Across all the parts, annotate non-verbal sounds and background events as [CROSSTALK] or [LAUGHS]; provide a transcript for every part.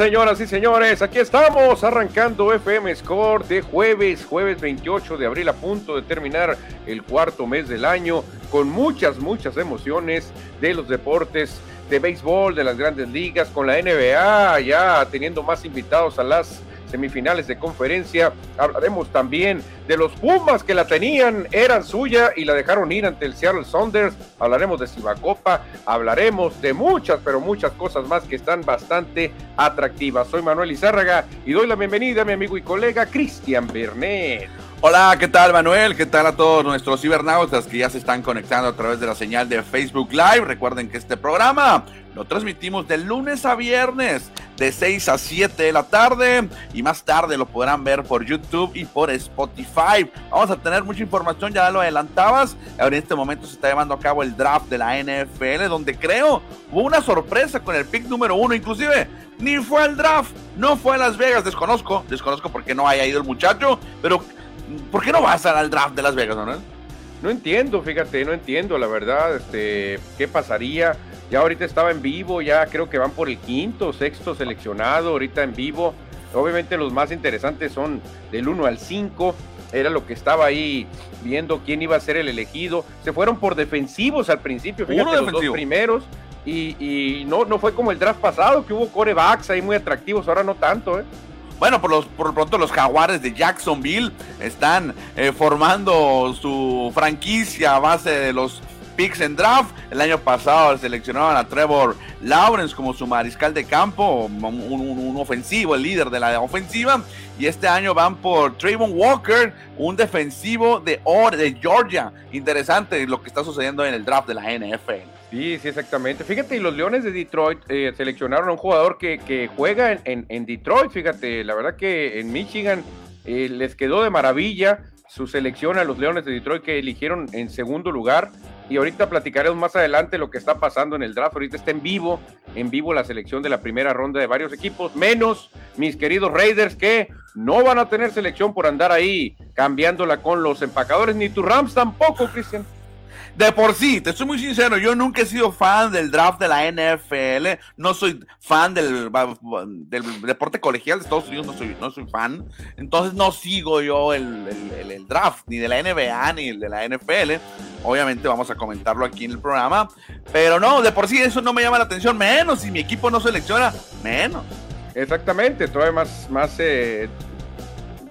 Señoras y señores, aquí estamos arrancando FM Score de jueves, jueves 28 de abril, a punto de terminar el cuarto mes del año, con muchas, muchas emociones de los deportes de béisbol, de las grandes ligas, con la NBA, ya teniendo más invitados a las semifinales de conferencia. Hablaremos también de los Pumas que la tenían, eran suya y la dejaron ir ante el Seattle Saunders. Hablaremos de Cibacopa, hablaremos de muchas, pero muchas cosas más que están bastante atractivas. Soy Manuel Izárraga y doy la bienvenida a mi amigo y colega Cristian Bernet. Hola, ¿qué tal Manuel? ¿Qué tal a todos nuestros cibernautas que ya se están conectando a través de la señal de Facebook Live? Recuerden que este programa lo transmitimos de lunes a viernes de 6 a 7 de la tarde y más tarde lo podrán ver por YouTube y por Spotify. Vamos a tener mucha información, ya lo adelantabas. Ahora en este momento se está llevando a cabo el draft de la NFL donde creo hubo una sorpresa con el pick número uno, inclusive ni fue al draft, no fue a Las Vegas, desconozco, desconozco porque no haya ido el muchacho, pero ¿por qué no vas al draft de Las Vegas, no? No entiendo, fíjate, no entiendo la verdad, este, qué pasaría ya ahorita estaba en vivo, ya creo que van por el quinto, sexto seleccionado, ahorita en vivo. Obviamente los más interesantes son del 1 al 5. Era lo que estaba ahí viendo quién iba a ser el elegido. Se fueron por defensivos al principio, fíjate, los dos primeros. Y, no, no fue como el draft pasado, que hubo corebacks ahí muy atractivos, ahora no tanto, ¿eh? Bueno, por, los, por lo pronto los jaguares de Jacksonville están eh, formando su franquicia a base de los picks en draft. El año pasado seleccionaban a Trevor Lawrence como su mariscal de campo, un, ofensivo, el líder de la ofensiva. Y este año van por Trayvon Walker, un defensivo de, de Georgia. Interesante lo que está sucediendo en el draft de la NFL. Sí, sí, exactamente. Fíjate, y los Leones de Detroit eh, seleccionaron a un jugador que, juega en, en, Detroit. Fíjate, la verdad que en Michigan eh, les quedó de maravilla su selección a los Leones de Detroit que eligieron en segundo lugar y ahorita platicaremos más adelante lo que está pasando en el draft. Ahorita está en vivo, en vivo la selección de la primera ronda de varios equipos, menos mis queridos Raiders que no van a tener selección por andar ahí cambiándola con los empacadores, ni tu Rams tampoco, Cristian. De por sí, te soy muy sincero, yo nunca he sido fan del draft de la NFL, no soy fan del, deporte colegial de Estados Unidos, no soy, no fan, entonces no sigo yo el, el, draft, ni de la NBA ni el de la NFL, obviamente vamos a comentarlo aquí en el programa, pero no, de por sí eso no me llama la atención, menos si mi equipo no selecciona, menos. Exactamente, todavía más, más eh,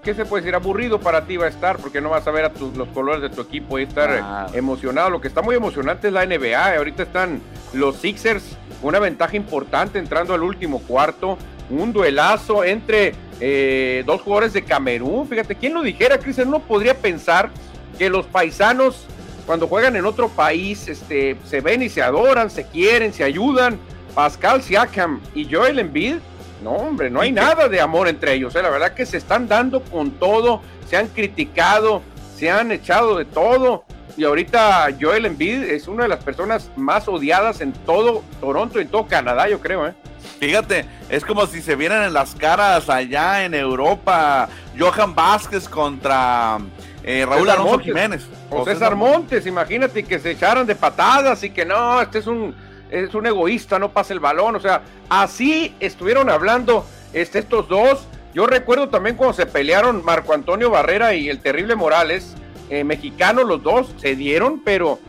¿qué se puede decir? Aburrido para ti va a estar porque no vas a ver a los colores de tu equipo y estar emocionado. Lo que está muy emocionante es la NBA. Ahorita están los Sixers, una ventaja importante entrando al último cuarto. Un duelazo entre eh, dos jugadores de Camerún. Fíjate, ¿quién lo dijera, Cristian? Uno podría pensar que los paisanos, cuando juegan en otro país, este, se ven y se adoran, se quieren, se ayudan. Pascal Siakam y Joel Embiid no, hombre, no hay nada de amor entre ellos. ¿eh? La verdad que se están dando con todo, se han criticado, se han echado de todo. Y ahorita Joel Embiid es una de las personas más odiadas en todo Toronto y en todo Canadá, yo creo. ¿eh? Fíjate, es como si se vieran en las caras allá en Europa Johan Vázquez contra eh, Raúl Alonso Jiménez. O César Montes, imagínate que se echaran de patadas y que no, este es un es un egoísta, no pasa el balón. O sea, así estuvieron hablando este, estos dos. Yo recuerdo también cuando se pelearon Marco Antonio Barrera y el terrible Morales, eh, mexicanos los dos, se dieron, pero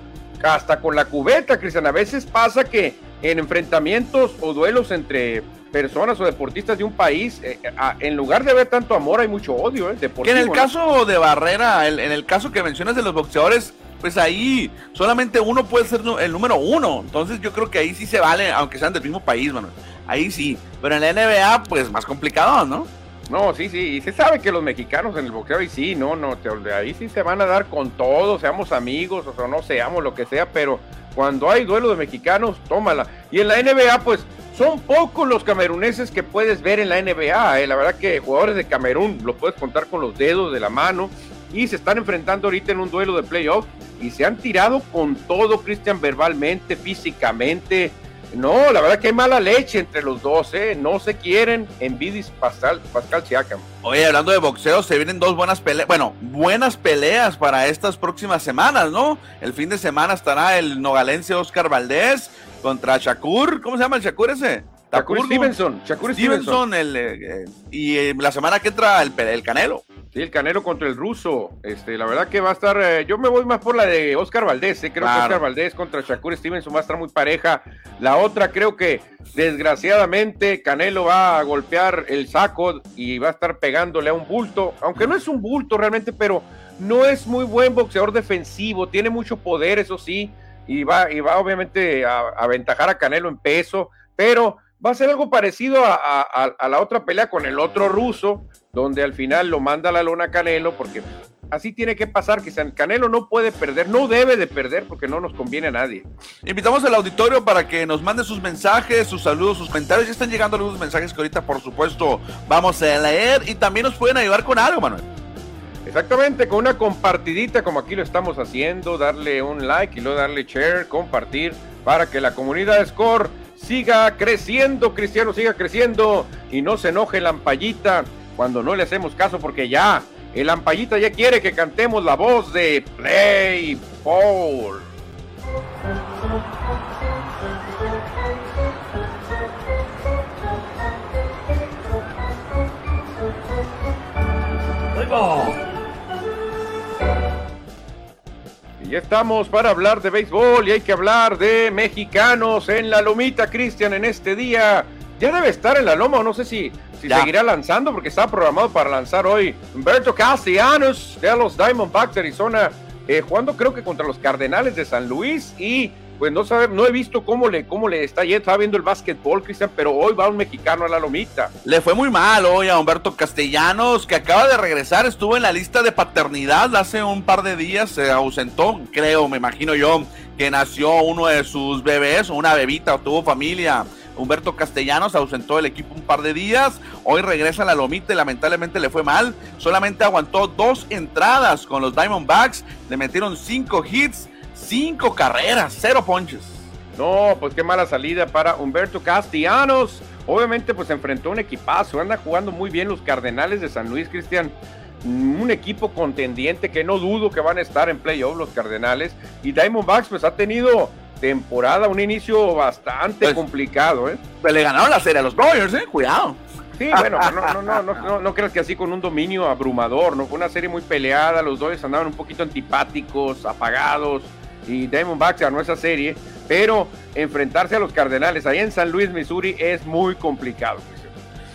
hasta con la cubeta, Cristian. A veces pasa que en enfrentamientos o duelos entre personas o deportistas de un país, eh, en lugar de haber tanto amor, hay mucho odio. Eh, que en el caso de Barrera, en el caso que mencionas de los boxeadores, pues ahí solamente uno puede ser el número uno. Entonces yo creo que ahí sí se vale, aunque sean del mismo país, bueno, ahí sí. Pero en la NBA, pues más complicado, ¿no? No, sí, sí, y se sabe que los mexicanos en el boxeo ahí sí, no, no, ahí sí se van a dar con todo, seamos amigos o no seamos lo que sea, pero cuando hay duelo de mexicanos, tómala. Y en la NBA, pues son pocos los cameruneses que puedes ver en la NBA, ¿eh? la verdad que jugadores de Camerún lo puedes contar con los dedos de la mano y se están enfrentando ahorita en un duelo de playoff y se han tirado con todo, Cristian, verbalmente, físicamente. No, la verdad que hay mala leche entre los dos, ¿eh? No se quieren. Envidis Pascal, Pascal Siakam. Oye, hablando de boxeo, se vienen dos buenas peleas, bueno, buenas peleas para estas próximas semanas, ¿no? El fin de semana estará el nogalense Oscar Valdés contra Shakur. ¿Cómo se llama el Shakur ese? Shakur Stevenson. Shakur Stevenson, el, eh, eh, y la semana que entra el, el Canelo. Sí, el Canelo contra el ruso. Este, la verdad que va a estar. yo me voy más por la de Oscar Valdés. Creo que Oscar Valdés contra Shakur Stevenson va a estar muy pareja. La otra, creo que desgraciadamente Canelo va a golpear el saco y va a estar pegándole a un bulto. Aunque no es un bulto realmente, pero no es muy buen boxeador defensivo. Tiene mucho poder, eso sí. Y va, y va obviamente a aventajar a Canelo en peso. Pero va a ser algo parecido a, la otra pelea con el otro ruso, donde al final lo manda a la lona Canelo, porque así tiene que pasar, que Canelo no puede perder, no debe de perder, porque no nos conviene a nadie. Invitamos al auditorio para que nos mande sus mensajes, sus saludos, sus comentarios. Ya están llegando algunos mensajes que ahorita, por supuesto, vamos a leer y también nos pueden ayudar con algo, Manuel. Exactamente, con una compartidita como aquí lo estamos haciendo, darle un like y luego darle share, compartir para que la comunidad Score siga creciendo, Cristiano, siga creciendo y no se enoje la ampallita cuando no le hacemos caso porque ya el ampallita ya quiere que cantemos la voz de Play Paul. Play ball. Y estamos para hablar de béisbol y hay que hablar de mexicanos en la lomita, Cristian, en este día. Ya debe estar en la loma, o no sé si, si seguirá lanzando, porque está programado para lanzar hoy Humberto Castellanos de los Diamondbacks de Arizona, eh, jugando creo que contra los Cardenales de San Luis y pues no sabe, no he visto cómo le, cómo le está yendo, estaba viendo el básquetbol, Cristian, pero hoy va un mexicano a la lomita. Le fue muy mal hoy a Humberto Castellanos, que acaba de regresar, estuvo en la lista de paternidad hace un par de días, se ausentó, creo, me imagino yo, que nació uno de sus bebés, una bebita, tuvo familia. Humberto Castellanos ausentó el equipo un par de días. Hoy regresa a la Lomita y lamentablemente le fue mal. Solamente aguantó dos entradas con los Diamondbacks. Le metieron cinco hits Cinco carreras, cero ponches. No, pues qué mala salida para Humberto Castellanos. Obviamente, pues enfrentó un equipazo. Anda jugando muy bien los Cardenales de San Luis, Cristian. Un equipo contendiente que no dudo que van a estar en playoff los Cardenales. Y Diamondbacks, pues ha tenido temporada, un inicio bastante pues, complicado, ¿eh? Pues le ganaron la serie a los Dodgers, ¿eh? Cuidado. Sí, bueno, no, no, no, no, no, creas que así con un dominio abrumador, ¿no? Fue una serie muy peleada, los Dodgers andaban un poquito antipáticos, apagados y Diamondbacks ganó esa serie, pero enfrentarse a los Cardenales ahí en San Luis, Missouri, es muy complicado.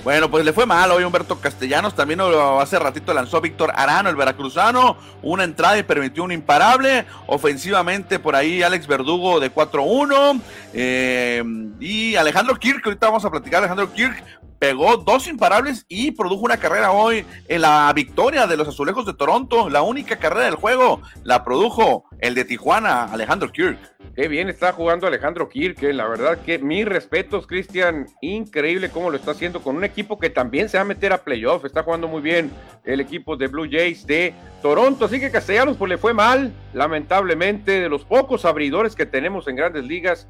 Bueno, pues le fue mal hoy Humberto Castellanos. También hace ratito lanzó Víctor Arano, el veracruzano. Una entrada y permitió un imparable. Ofensivamente, por ahí Alex Verdugo de 4-1. Eh, y Alejandro Kirk, ahorita vamos a platicar. Alejandro Kirk pegó dos imparables y produjo una carrera hoy en la victoria de los Azulejos de Toronto. La única carrera del juego la produjo el de Tijuana, Alejandro Kirk. Qué bien está jugando Alejandro Kirk, eh. la verdad que mis respetos, Cristian, increíble cómo lo está haciendo con un equipo que también se va a meter a playoff, está jugando muy bien el equipo de Blue Jays de Toronto, así que Castellanos pues le fue mal, lamentablemente, de los pocos abridores que tenemos en grandes ligas,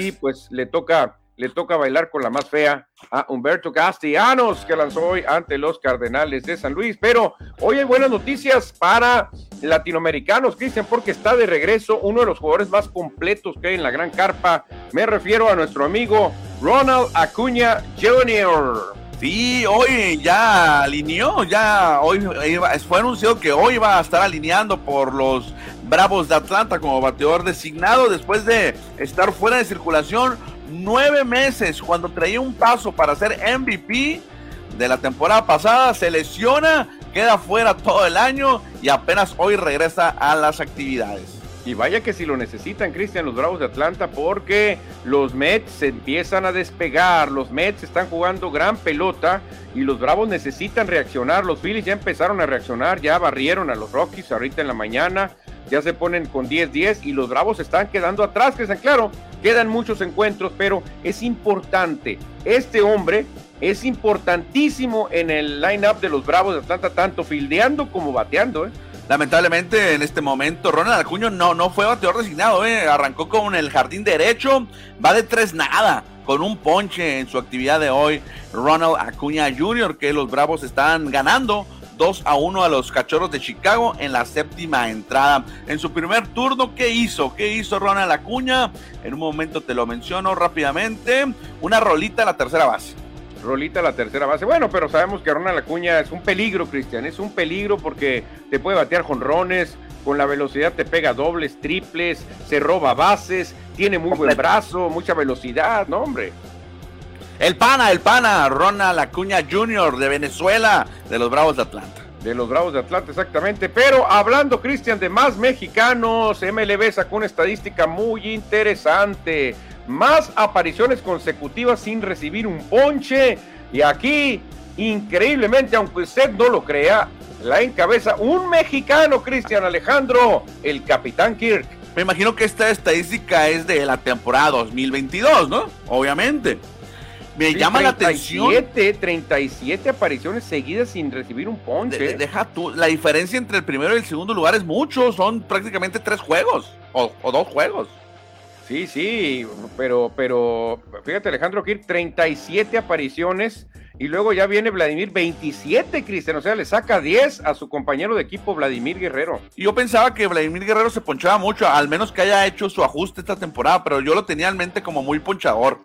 y pues le toca le toca bailar con la más fea a Humberto Castellanos, que lanzó hoy ante los Cardenales de San Luis. Pero hoy hay buenas noticias para latinoamericanos, Cristian, porque está de regreso uno de los jugadores más completos que hay en la Gran Carpa. Me refiero a nuestro amigo Ronald Acuña Jr. Sí, hoy ya alineó, ya hoy fue anunciado que hoy va a estar alineando por los Bravos de Atlanta como bateador designado después de estar fuera de circulación nueve meses cuando traía un paso para ser MVP de la temporada pasada, se lesiona, queda fuera todo el año y apenas hoy regresa a las actividades. Y vaya que si lo necesitan, Cristian, los Bravos de Atlanta, porque los Mets se empiezan a despegar, los Mets están jugando gran pelota y los Bravos necesitan reaccionar. Los Phillies ya empezaron a reaccionar, ya barrieron a los Rockies ahorita en la mañana, ya se ponen con 10-10 y los Bravos están quedando atrás, Cristian, claro, quedan muchos encuentros, pero es importante. Este hombre es importantísimo en el line-up de los Bravos de Atlanta, tanto fildeando como bateando, ¿eh? Lamentablemente en este momento Ronald Acuña no, no fue bateador designado, ¿eh? arrancó con el jardín derecho, va de tres nada, con un ponche en su actividad de hoy. Ronald Acuña Jr., que los Bravos están ganando 2 a 1 a los Cachorros de Chicago en la séptima entrada. En su primer turno, ¿qué hizo? ¿Qué hizo Ronald Acuña? En un momento te lo menciono rápidamente. Una rolita a la tercera base. Rolita a la tercera base. Bueno, pero sabemos que Ronald Acuña es un peligro, Cristian. Es un peligro porque te puede batear jonrones, con la velocidad te pega dobles, triples, se roba bases, tiene muy buen brazo, mucha velocidad, ¿no, hombre? El pana, el pana, Ronald Acuña Jr. de Venezuela, de los Bravos de Atlanta. De los Bravos de Atlanta, exactamente. Pero hablando, Cristian, de más mexicanos, MLB sacó una estadística muy interesante. Más apariciones consecutivas sin recibir un ponche. Y aquí, increíblemente, aunque usted no lo crea, la encabeza un mexicano, Cristian Alejandro, el Capitán Kirk. Me imagino que esta estadística es de la temporada 2022, ¿no? Obviamente. Me llama la atención. 37 apariciones seguidas sin recibir un ponche. deja tú, la diferencia entre el primero y el segundo lugar es mucho, son prácticamente tres juegos o, dos juegos. Sí, sí, pero, pero fíjate Alejandro Kirk, 37 apariciones y luego ya viene Vladimir 27, Cristian, o sea, le saca 10 a su compañero de equipo Vladimir Guerrero. Y yo pensaba que Vladimir Guerrero se ponchaba mucho, al menos que haya hecho su ajuste esta temporada, pero yo lo tenía en mente como muy ponchador.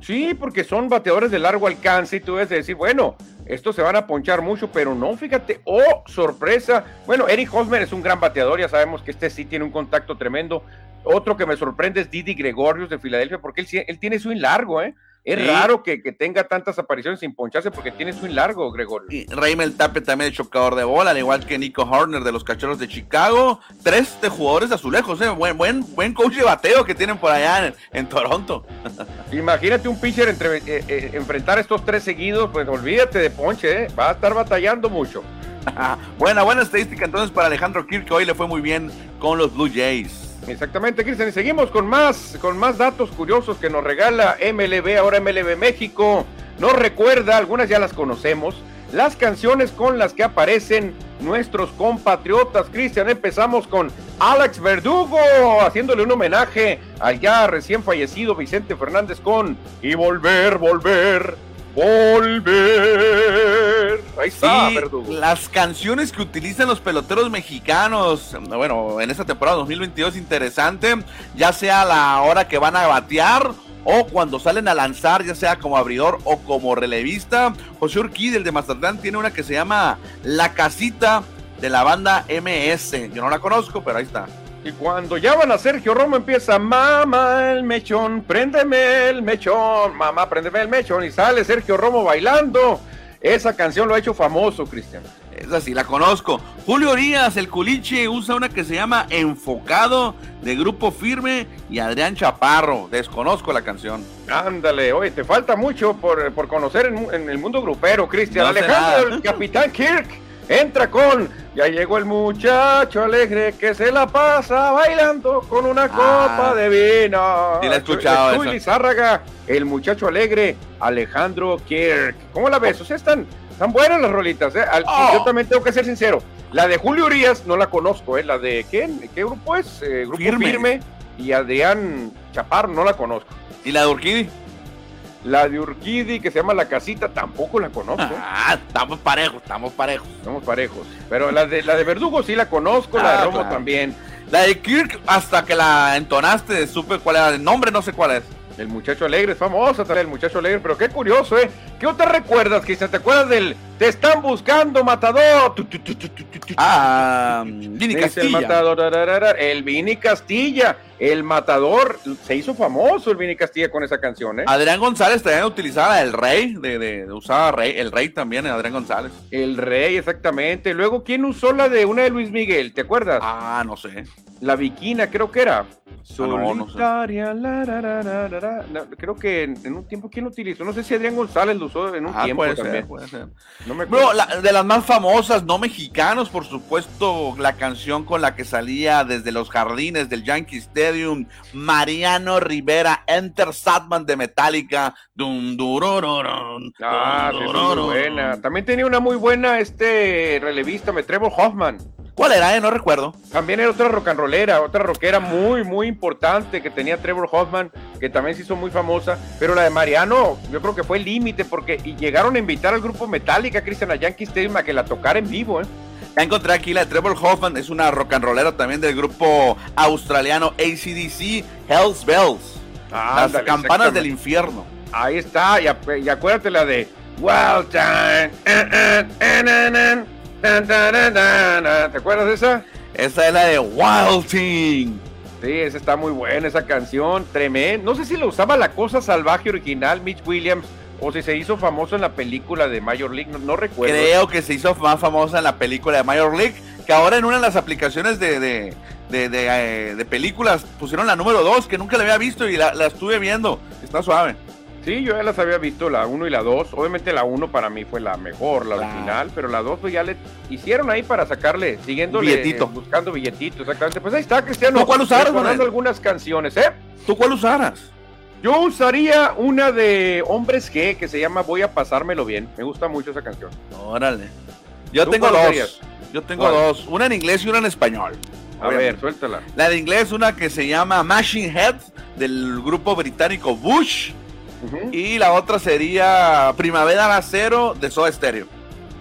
Sí, porque son bateadores de largo alcance y tú debes decir, bueno, estos se van a ponchar mucho, pero no, fíjate, oh, sorpresa. Bueno, Eric Hosmer es un gran bateador, ya sabemos que este sí tiene un contacto tremendo. Otro que me sorprende es Didi Gregorius de Filadelfia, porque él, él tiene swing largo, ¿eh? Es raro que, tenga tantas apariciones sin poncharse porque tiene swing largo, Gregorio. Y Raymond Tape también es chocador de bola, al igual que Nico Horner de los Cachorros de Chicago. Tres de jugadores azulejos, ¿eh? buen, buen, buen coach de bateo que tienen por allá en, Toronto. [LAUGHS] Imagínate un pitcher entre, eh, eh, enfrentar estos tres seguidos, pues olvídate de ponche, ¿eh? va a estar batallando mucho. [LAUGHS] buena, buena estadística entonces para Alejandro Kirk, que hoy le fue muy bien con los Blue Jays. Exactamente, Cristian. Y seguimos con más, con más datos curiosos que nos regala MLB, ahora MLB México. Nos recuerda, algunas ya las conocemos, las canciones con las que aparecen nuestros compatriotas. Cristian, empezamos con Alex Verdugo, haciéndole un homenaje al ya recién fallecido Vicente Fernández con Y volver, volver volver. Ahí está, Las canciones que utilizan los peloteros mexicanos, bueno, en esta temporada 2022 interesante, ya sea la hora que van a batear o cuando salen a lanzar, ya sea como abridor o como relevista. José Urquí, el de Mazatlán, tiene una que se llama La Casita de la banda MS. Yo no la conozco, pero ahí está. Y cuando ya van a Sergio Romo empieza, mamá el mechón, préndeme el mechón, mamá, préndeme el mechón, y sale Sergio Romo bailando. Esa canción lo ha hecho famoso, Cristian. Esa sí la conozco. Julio Díaz, el culiche, usa una que se llama Enfocado de Grupo Firme y Adrián Chaparro. Desconozco la canción. Ándale, oye, te falta mucho por, conocer en, el mundo grupero, Cristian. Alejandro, el Capitán Kirk entra con ya llegó el muchacho alegre que se la pasa bailando con una copa ah. de vino. Sí, la he escuchado. Lizárraga, el muchacho alegre, Alejandro Kirk. ¿Cómo la ves? O sea, están, están buenas las rolitas. ¿eh? Oh. Yo también tengo que ser sincero. La de Julio Urias no la conozco, ¿eh? La de ¿quién? ¿Qué grupo es? Eh, grupo Firme. Y Adrián Chapar no la conozco. ¿Y la de Urquidi? La de Urquidi, que se llama La Casita, tampoco la conozco. Ah, estamos parejos, estamos parejos. Estamos parejos. Pero la de, la de Verdugo sí la conozco, la de ah, Romo también. La de Kirk, hasta que la entonaste, supe cuál era el nombre, no sé cuál es. El muchacho alegre es famosa también, el muchacho alegre, pero qué curioso, ¿eh? ¿Qué te recuerdas, quizás ¿Te acuerdas del Te están buscando, matador? Ah, Vini Castilla. El, matador, el Vini Castilla, el matador, se hizo famoso el Vini Castilla con esa canción, ¿eh? Adrián González también utilizaba el rey, de, de, usaba rey, el rey también, Adrián González. El rey, exactamente. Luego, ¿quién usó la de una de Luis Miguel? ¿Te acuerdas? Ah, no sé. La Viquina, creo que era. Solitaria, creo que en, un tiempo, ¿quién lo utilizó? No sé si Adrián González lo usó en un ah, tiempo también. puede ser. de las más famosas, no mexicanos, por supuesto, la canción con la que salía desde los jardines del Yankee Stadium, Mariano Rivera, Enter Satman de Metallica. Dun, ah, buena. También tenía una muy buena este relevista, me Trevor Hoffman. ¿Cuál era? Eh? No recuerdo. También era otra rock and rollera, otra rockera muy, muy importante que tenía Trevor Hoffman, que también se hizo muy famosa. Pero la de Mariano, yo creo que fue el límite, porque y llegaron a invitar al grupo Metallica, Cristian, a Yankee Stadium a que la tocara en vivo, ¿eh? Ya encontré aquí la de Trevor Hoffman, es una rock and rollera también del grupo australiano ACDC, Hells Bells. las campanas del infierno. Ahí está, y, acuérdate la de Wild Time. ¿Te acuerdas de esa? Esa es la de Wild Thing. Sí, esa está muy buena, esa canción, tremenda. No sé si lo usaba la cosa salvaje original, Mitch Williams, o si se hizo famoso en la película de Major League, no, recuerdo. Creo que se hizo más famosa en la película de Major League, que ahora en una de las aplicaciones de, de, de, eh, películas pusieron la número 2, que nunca la había visto y la, la estuve viendo. Está suave. Sí, yo ya las había visto, la 1 y la 2. Obviamente la 1 para mí fue la mejor, la original, pero la 2 pues ya le hicieron ahí para sacarle, siguiendo billetito. buscando billetito, exactamente. Pues ahí está, Cristiano. ¿Tú cuál usaras? algunas canciones, ¿eh? ¿Tú cuál usaras? Yo usaría una de Hombres G que se llama Voy a pasármelo bien. Me gusta mucho esa canción. Órale. Yo tengo dos. Yo tengo dos. Una en inglés y una en español. A ver, suéltala. La de inglés, una que se llama Machine Head del grupo británico Bush. Y la otra sería Primavera Cero de Soda Stereo.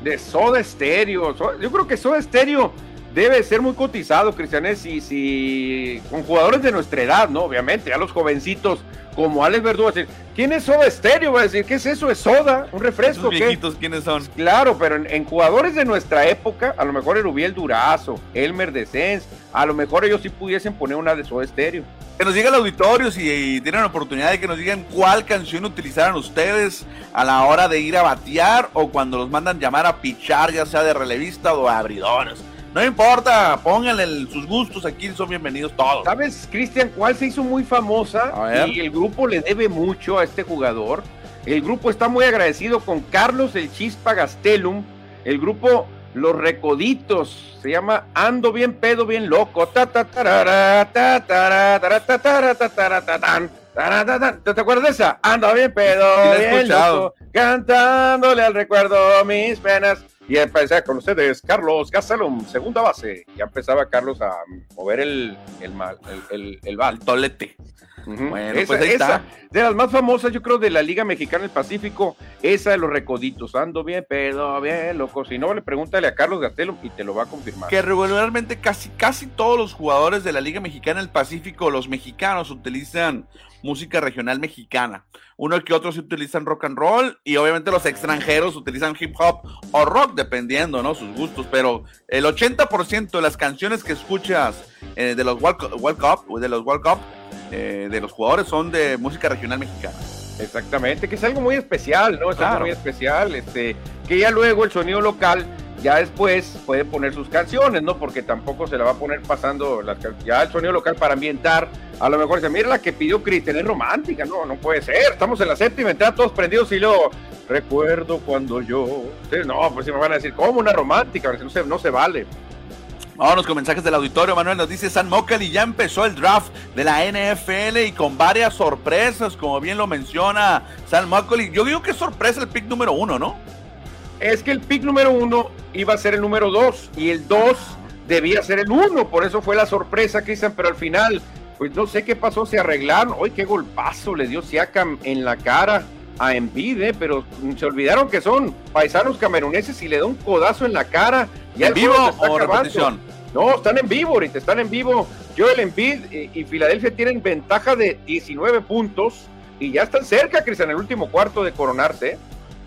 De Soda Stereo. Yo creo que Soda Stereo debe ser muy cotizado, Cristianes, y si con jugadores de nuestra edad, ¿no? Obviamente, ya los jovencitos como Alex Verdú, decir, ¿quién es Soda Stereo? Va a decir, ¿qué es eso? ¿Es soda? ¿Un refresco? viejitos quiénes son? Claro, pero en, jugadores de nuestra época, a lo mejor Erubiel Durazo, Elmer Descens, a lo mejor ellos sí pudiesen poner una de Soda Stereo. Que nos diga el auditorio si tienen la oportunidad de que nos digan cuál canción utilizaran ustedes a la hora de ir a batear o cuando los mandan llamar a pichar, ya sea de relevista o de abridores. No importa, pónganle sus gustos, aquí son bienvenidos todos. ¿Sabes, Cristian, cuál se hizo muy famosa? Y el grupo le debe mucho a este jugador. El grupo está muy agradecido con Carlos el Chispa Gastelum. El grupo los Recoditos. Se llama Ando bien pedo, bien loco. ¿Te acuerdas de esa? Ando bien pedo, bien loco. Cantándole al recuerdo mis penas. Y empecé con ustedes, Carlos Gastelum, segunda base. Ya empezaba Carlos a mover el, el, el, el, el, tolete. Bueno, pues ahí está. De las más famosas, yo creo, de la Liga Mexicana del Pacífico, esa de los recoditos. Ando bien, pedo, bien, loco. Si no, le pregúntale a Carlos Gatelo y te lo va a confirmar. Que regularmente casi, casi todos los jugadores de la Liga Mexicana del Pacífico, los mexicanos, utilizan música regional mexicana. Uno que otro se utilizan rock and roll y obviamente los extranjeros utilizan hip hop o rock, dependiendo, ¿no? Sus gustos. Pero el 80% de las canciones que escuchas eh, de los World, Cup, de los World Cup, eh, de los jugadores son de música regional mexicana. Exactamente, que es algo muy especial, ¿no? Es algo muy especial, este, que ya luego el sonido local ya después puede poner sus canciones, ¿no? Porque tampoco se la va a poner pasando las, ya el sonido local para ambientar. A lo mejor dice, mira la que pidió Cristian, es romántica, no, no puede ser. Estamos en la séptima, entrada todos prendidos y luego, recuerdo cuando yo. no, pues si me van a decir, ¿cómo una romántica? No se, no se vale. Vámonos con mensajes del auditorio. Manuel nos dice San y ya empezó el draft de la NFL y con varias sorpresas, como bien lo menciona San Mockley. Yo digo que sorpresa el pick número uno, ¿no? Es que el pick número uno iba a ser el número dos y el dos debía ser el uno. Por eso fue la sorpresa, Cristian. Pero al final, pues no sé qué pasó. Se arreglaron. Hoy qué golpazo le dio Siakam en la cara a Envide, pero se olvidaron que son paisanos cameruneses y le da un codazo en la cara. Ya ¿En vivo o repetición? No, están en vivo ahorita, están en vivo. Joel Embiid y, y Filadelfia tienen ventaja de 19 puntos y ya están cerca, Cristian, en el último cuarto de coronarse.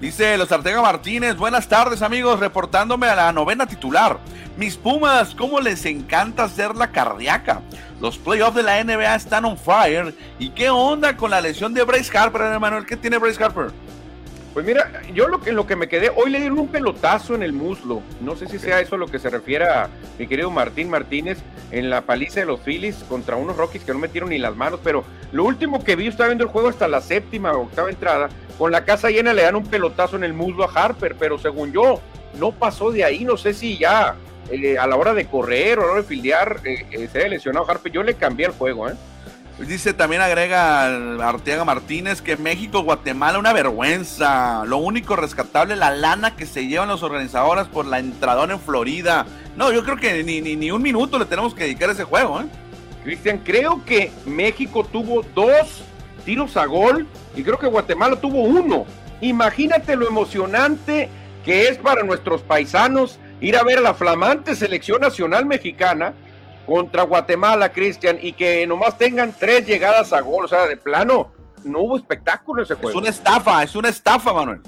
Dice los Artega Martínez, buenas tardes amigos, reportándome a la novena titular. Mis Pumas, ¿cómo les encanta hacer la cardíaca? Los playoffs de la NBA están on fire. ¿Y qué onda con la lesión de Bryce Harper, Manuel? ¿Qué tiene Bryce Harper? Pues mira, yo lo que, lo que me quedé, hoy le dieron un pelotazo en el muslo. No sé si sea eso lo que se refiere a mi querido Martín Martínez en la paliza de los Phillies contra unos Rockies que no metieron ni las manos. Pero lo último que vi, estaba viendo el juego hasta la séptima o octava entrada. Con la casa llena le dan un pelotazo en el muslo a Harper, pero según yo, no pasó de ahí. No sé si ya eh, a la hora de correr o a la hora de fildear eh, eh, se ha lesionado Harper. Yo le cambié el juego, ¿eh? Dice también agrega Arteaga Martínez que México, Guatemala, una vergüenza. Lo único rescatable, la lana que se llevan los organizadores por la entradón en Florida. No, yo creo que ni, ni, un minuto le tenemos que dedicar a ese juego, ¿eh? Cristian, creo que México tuvo dos tiros a gol y creo que Guatemala tuvo uno. Imagínate lo emocionante que es para nuestros paisanos ir a ver a la flamante selección nacional mexicana contra Guatemala, Cristian, y que nomás tengan tres llegadas a gol. O sea, de plano, no hubo espectáculo ese juego. Es una estafa, es una estafa, Manuel.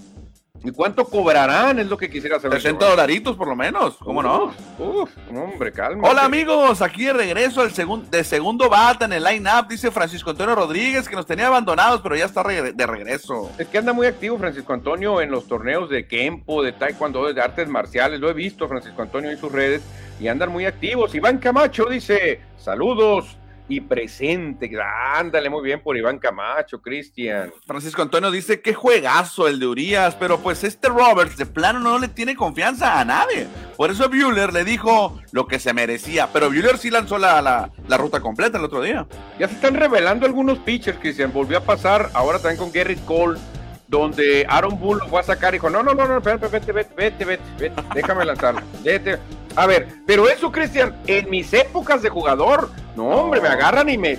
¿Y cuánto cobrarán? Es lo que quisiera saber. 60 dolaritos por lo menos, ¿cómo no? Uf, hombre, calma. Hola amigos, aquí de regreso al segundo de segundo bata en el line-up, dice Francisco Antonio Rodríguez, que nos tenía abandonados, pero ya está de regreso. Es que anda muy activo Francisco Antonio en los torneos de Kempo, de Taekwondo, de artes marciales, lo he visto Francisco Antonio en sus redes, y andan muy activos. Iván Camacho dice, saludos y presente. Ándale muy bien por Iván Camacho, Cristian. Francisco Antonio dice que juegazo el de Urias, pero pues este Roberts de plano no le tiene confianza a nadie. Por eso Bueller le dijo lo que se merecía, pero Bueller sí lanzó la, la, ruta completa el otro día. Ya se están revelando algunos pitchers, Cristian. Volvió a pasar ahora también con Gary Cole donde Aaron Bull lo fue a sacar y dijo, no, no, no, no, vete, vete, vete, vete, vete, vete déjame lanzarlo. [LAUGHS] Vete. A ver, pero eso, Cristian, en mis épocas de jugador, no, hombre, me agarran y me,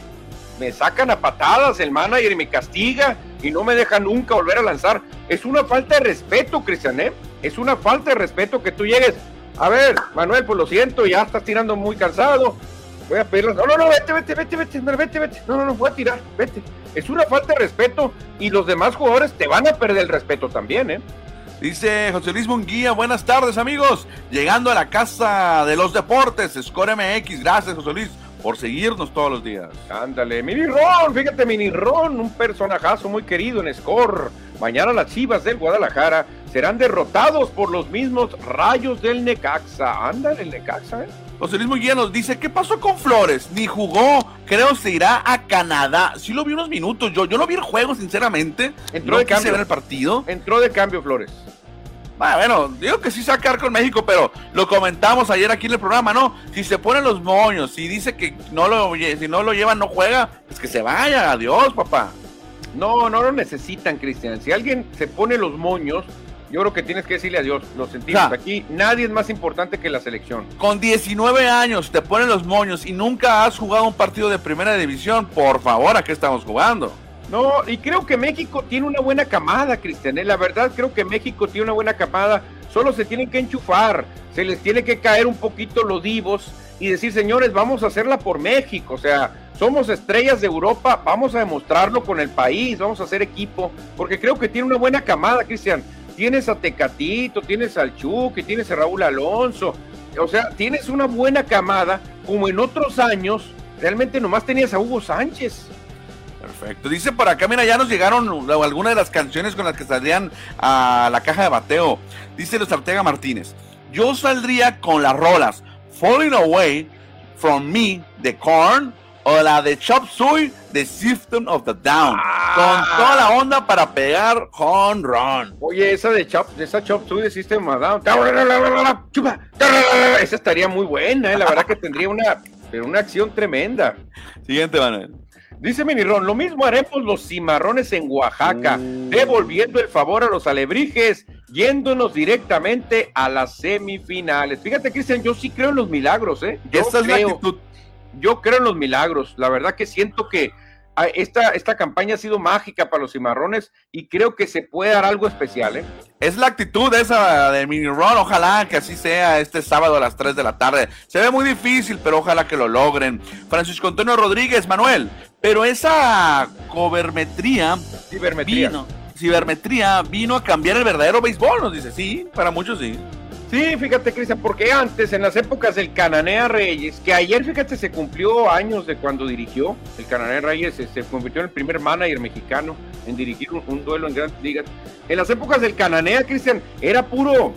me sacan a patadas el manager y me castiga y no me deja nunca volver a lanzar. Es una falta de respeto, Cristian, ¿eh? Es una falta de respeto que tú llegues. A ver, Manuel, pues lo siento, ya estás tirando muy cansado. Voy a pedirlo. No, no, no, vete, vete, vete, vete, vete, vete. No, no, no, voy a tirar, vete. Es una falta de respeto y los demás jugadores te van a perder el respeto también, ¿eh? Dice José Luis Munguía, buenas tardes amigos. Llegando a la casa de los deportes, Score MX. Gracias José Luis por seguirnos todos los días. Ándale, Mini Ron, fíjate Mini Ron, un personajazo muy querido en Score. Mañana las Chivas del Guadalajara serán derrotados por los mismos rayos del Necaxa. Ándale, el Necaxa, ¿eh? José Luis Munguía nos dice, ¿qué pasó con Flores? Ni jugó, creo se irá a Canadá. Sí lo vi unos minutos, yo, yo no vi el juego, sinceramente. Entró de cambio. el partido. Entró de cambio Flores. Ah, bueno, digo que sí sacar con México, pero lo comentamos ayer aquí en el programa, ¿no? Si se ponen los moños, si dice que no lo, si no lo llevan, no juega, es que se vaya, adiós, papá. No, no lo necesitan, Cristian. Si alguien se pone los moños, yo creo que tienes que decirle adiós. Lo sentimos. Aquí nadie es más importante que la selección. Con 19 años te ponen los moños y nunca has jugado un partido de primera división. Por favor, ¿a qué estamos jugando? No, y creo que México tiene una buena camada, Cristian. ¿eh? La verdad, creo que México tiene una buena camada. Solo se tienen que enchufar. Se les tiene que caer un poquito los divos y decir, señores, vamos a hacerla por México. O sea, somos estrellas de Europa, vamos a demostrarlo con el país, vamos a hacer equipo, porque creo que tiene una buena camada, Cristian tienes a Tecatito, tienes al Chucky, tienes a Raúl Alonso, o sea, tienes una buena camada, como en otros años, realmente nomás tenías a Hugo Sánchez. Perfecto. Dice por acá, mira, ya nos llegaron algunas de las canciones con las que saldrían a la caja de bateo. Dice los Artega Martínez. Yo saldría con las rolas Falling Away from Me de Korn o la de Chop Suey The System of the Down. Con toda la onda para pegar home run. Oye, esa de Chop, esa Chop Suey The System of the Down. Esa estaría muy buena, ¿eh? la verdad que tendría una, una acción tremenda. Siguiente, Manuel. Dice Minirón, lo mismo haremos los cimarrones en Oaxaca, mm. devolviendo el favor a los alebrijes, yéndonos directamente a las semifinales. Fíjate, Cristian, yo sí creo en los milagros, ¿eh? Yo Esta es la actitud yo creo en los milagros. La verdad que siento que ah, esta, esta campaña ha sido mágica para los cimarrones y creo que se puede dar algo especial. ¿eh? Es la actitud esa de Mini Ron. Ojalá que así sea este sábado a las 3 de la tarde. Se ve muy difícil, pero ojalá que lo logren. Francisco Antonio Rodríguez, Manuel. Pero esa cobermetría, cibermetría. Vino, cibermetría vino a cambiar el verdadero béisbol, nos dice. Sí, para muchos sí. Sí, fíjate, Cristian, porque antes, en las épocas del Cananea Reyes, que ayer, fíjate, se cumplió años de cuando dirigió, el Cananea Reyes se, convirtió en el primer manager mexicano en dirigir un, duelo en grandes ligas. En las épocas del Cananea, Cristian, era puro,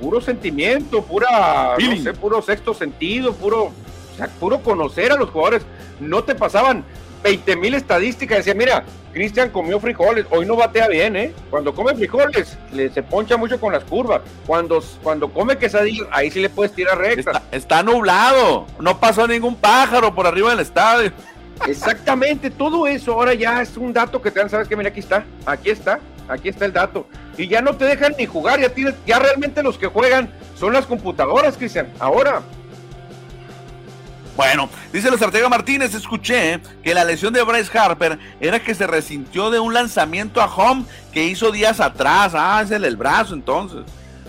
puro sentimiento, pura, no sé, puro sexto sentido, puro, o sea, puro conocer a los jugadores. No te pasaban 20 mil estadísticas. Decía, mira, Cristian comió frijoles, hoy no batea bien, ¿eh? Cuando come frijoles, le, se poncha mucho con las curvas. Cuando, cuando come quesadillas, ahí sí le puedes tirar recta. Está, nublado, no pasó ningún pájaro por arriba del estadio. Exactamente, todo eso ahora ya es un dato que te dan, sabes que mira, aquí está, aquí está, aquí está el dato. Y ya no te dejan ni jugar, ya tienes, ya realmente los que juegan son las computadoras, Cristian. Ahora. Bueno, dice el estratega Martínez, escuché que la lesión de Bryce Harper era que se resintió de un lanzamiento a home que hizo días atrás. Ah, es el, el brazo entonces.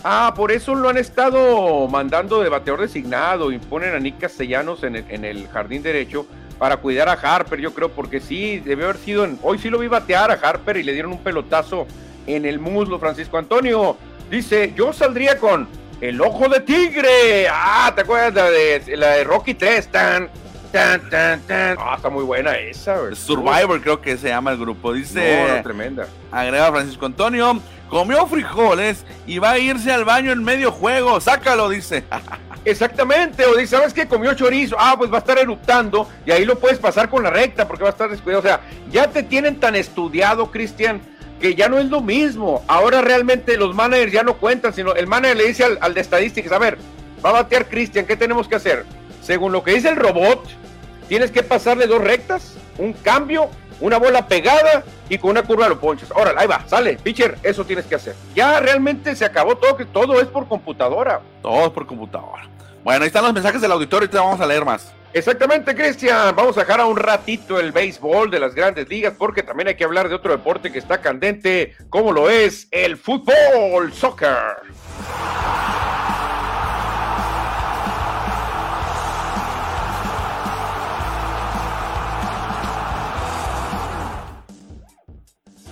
Ah, por eso lo han estado mandando de bateador designado y ponen a Nick Castellanos en el, en el jardín derecho para cuidar a Harper, yo creo, porque sí, debe haber sido en, hoy sí lo vi batear a Harper y le dieron un pelotazo en el muslo, Francisco Antonio. Dice, yo saldría con el ojo de tigre. Ah, ¿te acuerdas la de, la de Rocky 3? Tan, tan, tan, tan. Ah, está muy buena esa. Survivor creo que se llama el grupo. Dice... tremenda. Agrega Francisco Antonio comió frijoles y va a irse al baño en medio juego. Sácalo, dice. [LAUGHS] Exactamente, o dice, ¿sabes qué? Comió chorizo. Ah, pues va a estar eruptando y ahí lo puedes pasar con la recta porque va a estar descuidado. O sea, ya te tienen tan estudiado, Cristian, que ya no es lo mismo. Ahora realmente los managers ya no cuentan, sino el manager le dice al, de estadísticas, a ver, va a batear Cristian, ¿qué tenemos que hacer? Según lo que dice el robot, tienes que pasarle dos rectas, un cambio una bola pegada y con una curva lo ponches. Ahora, ahí va, sale, pitcher, eso tienes que hacer. Ya realmente se acabó todo, que todo es por computadora. Todo es por computadora. Bueno, ahí están los mensajes del auditorio y te vamos a leer más. Exactamente, Cristian. Vamos a dejar a un ratito el béisbol de las grandes ligas porque también hay que hablar de otro deporte que está candente, como lo es el fútbol, soccer.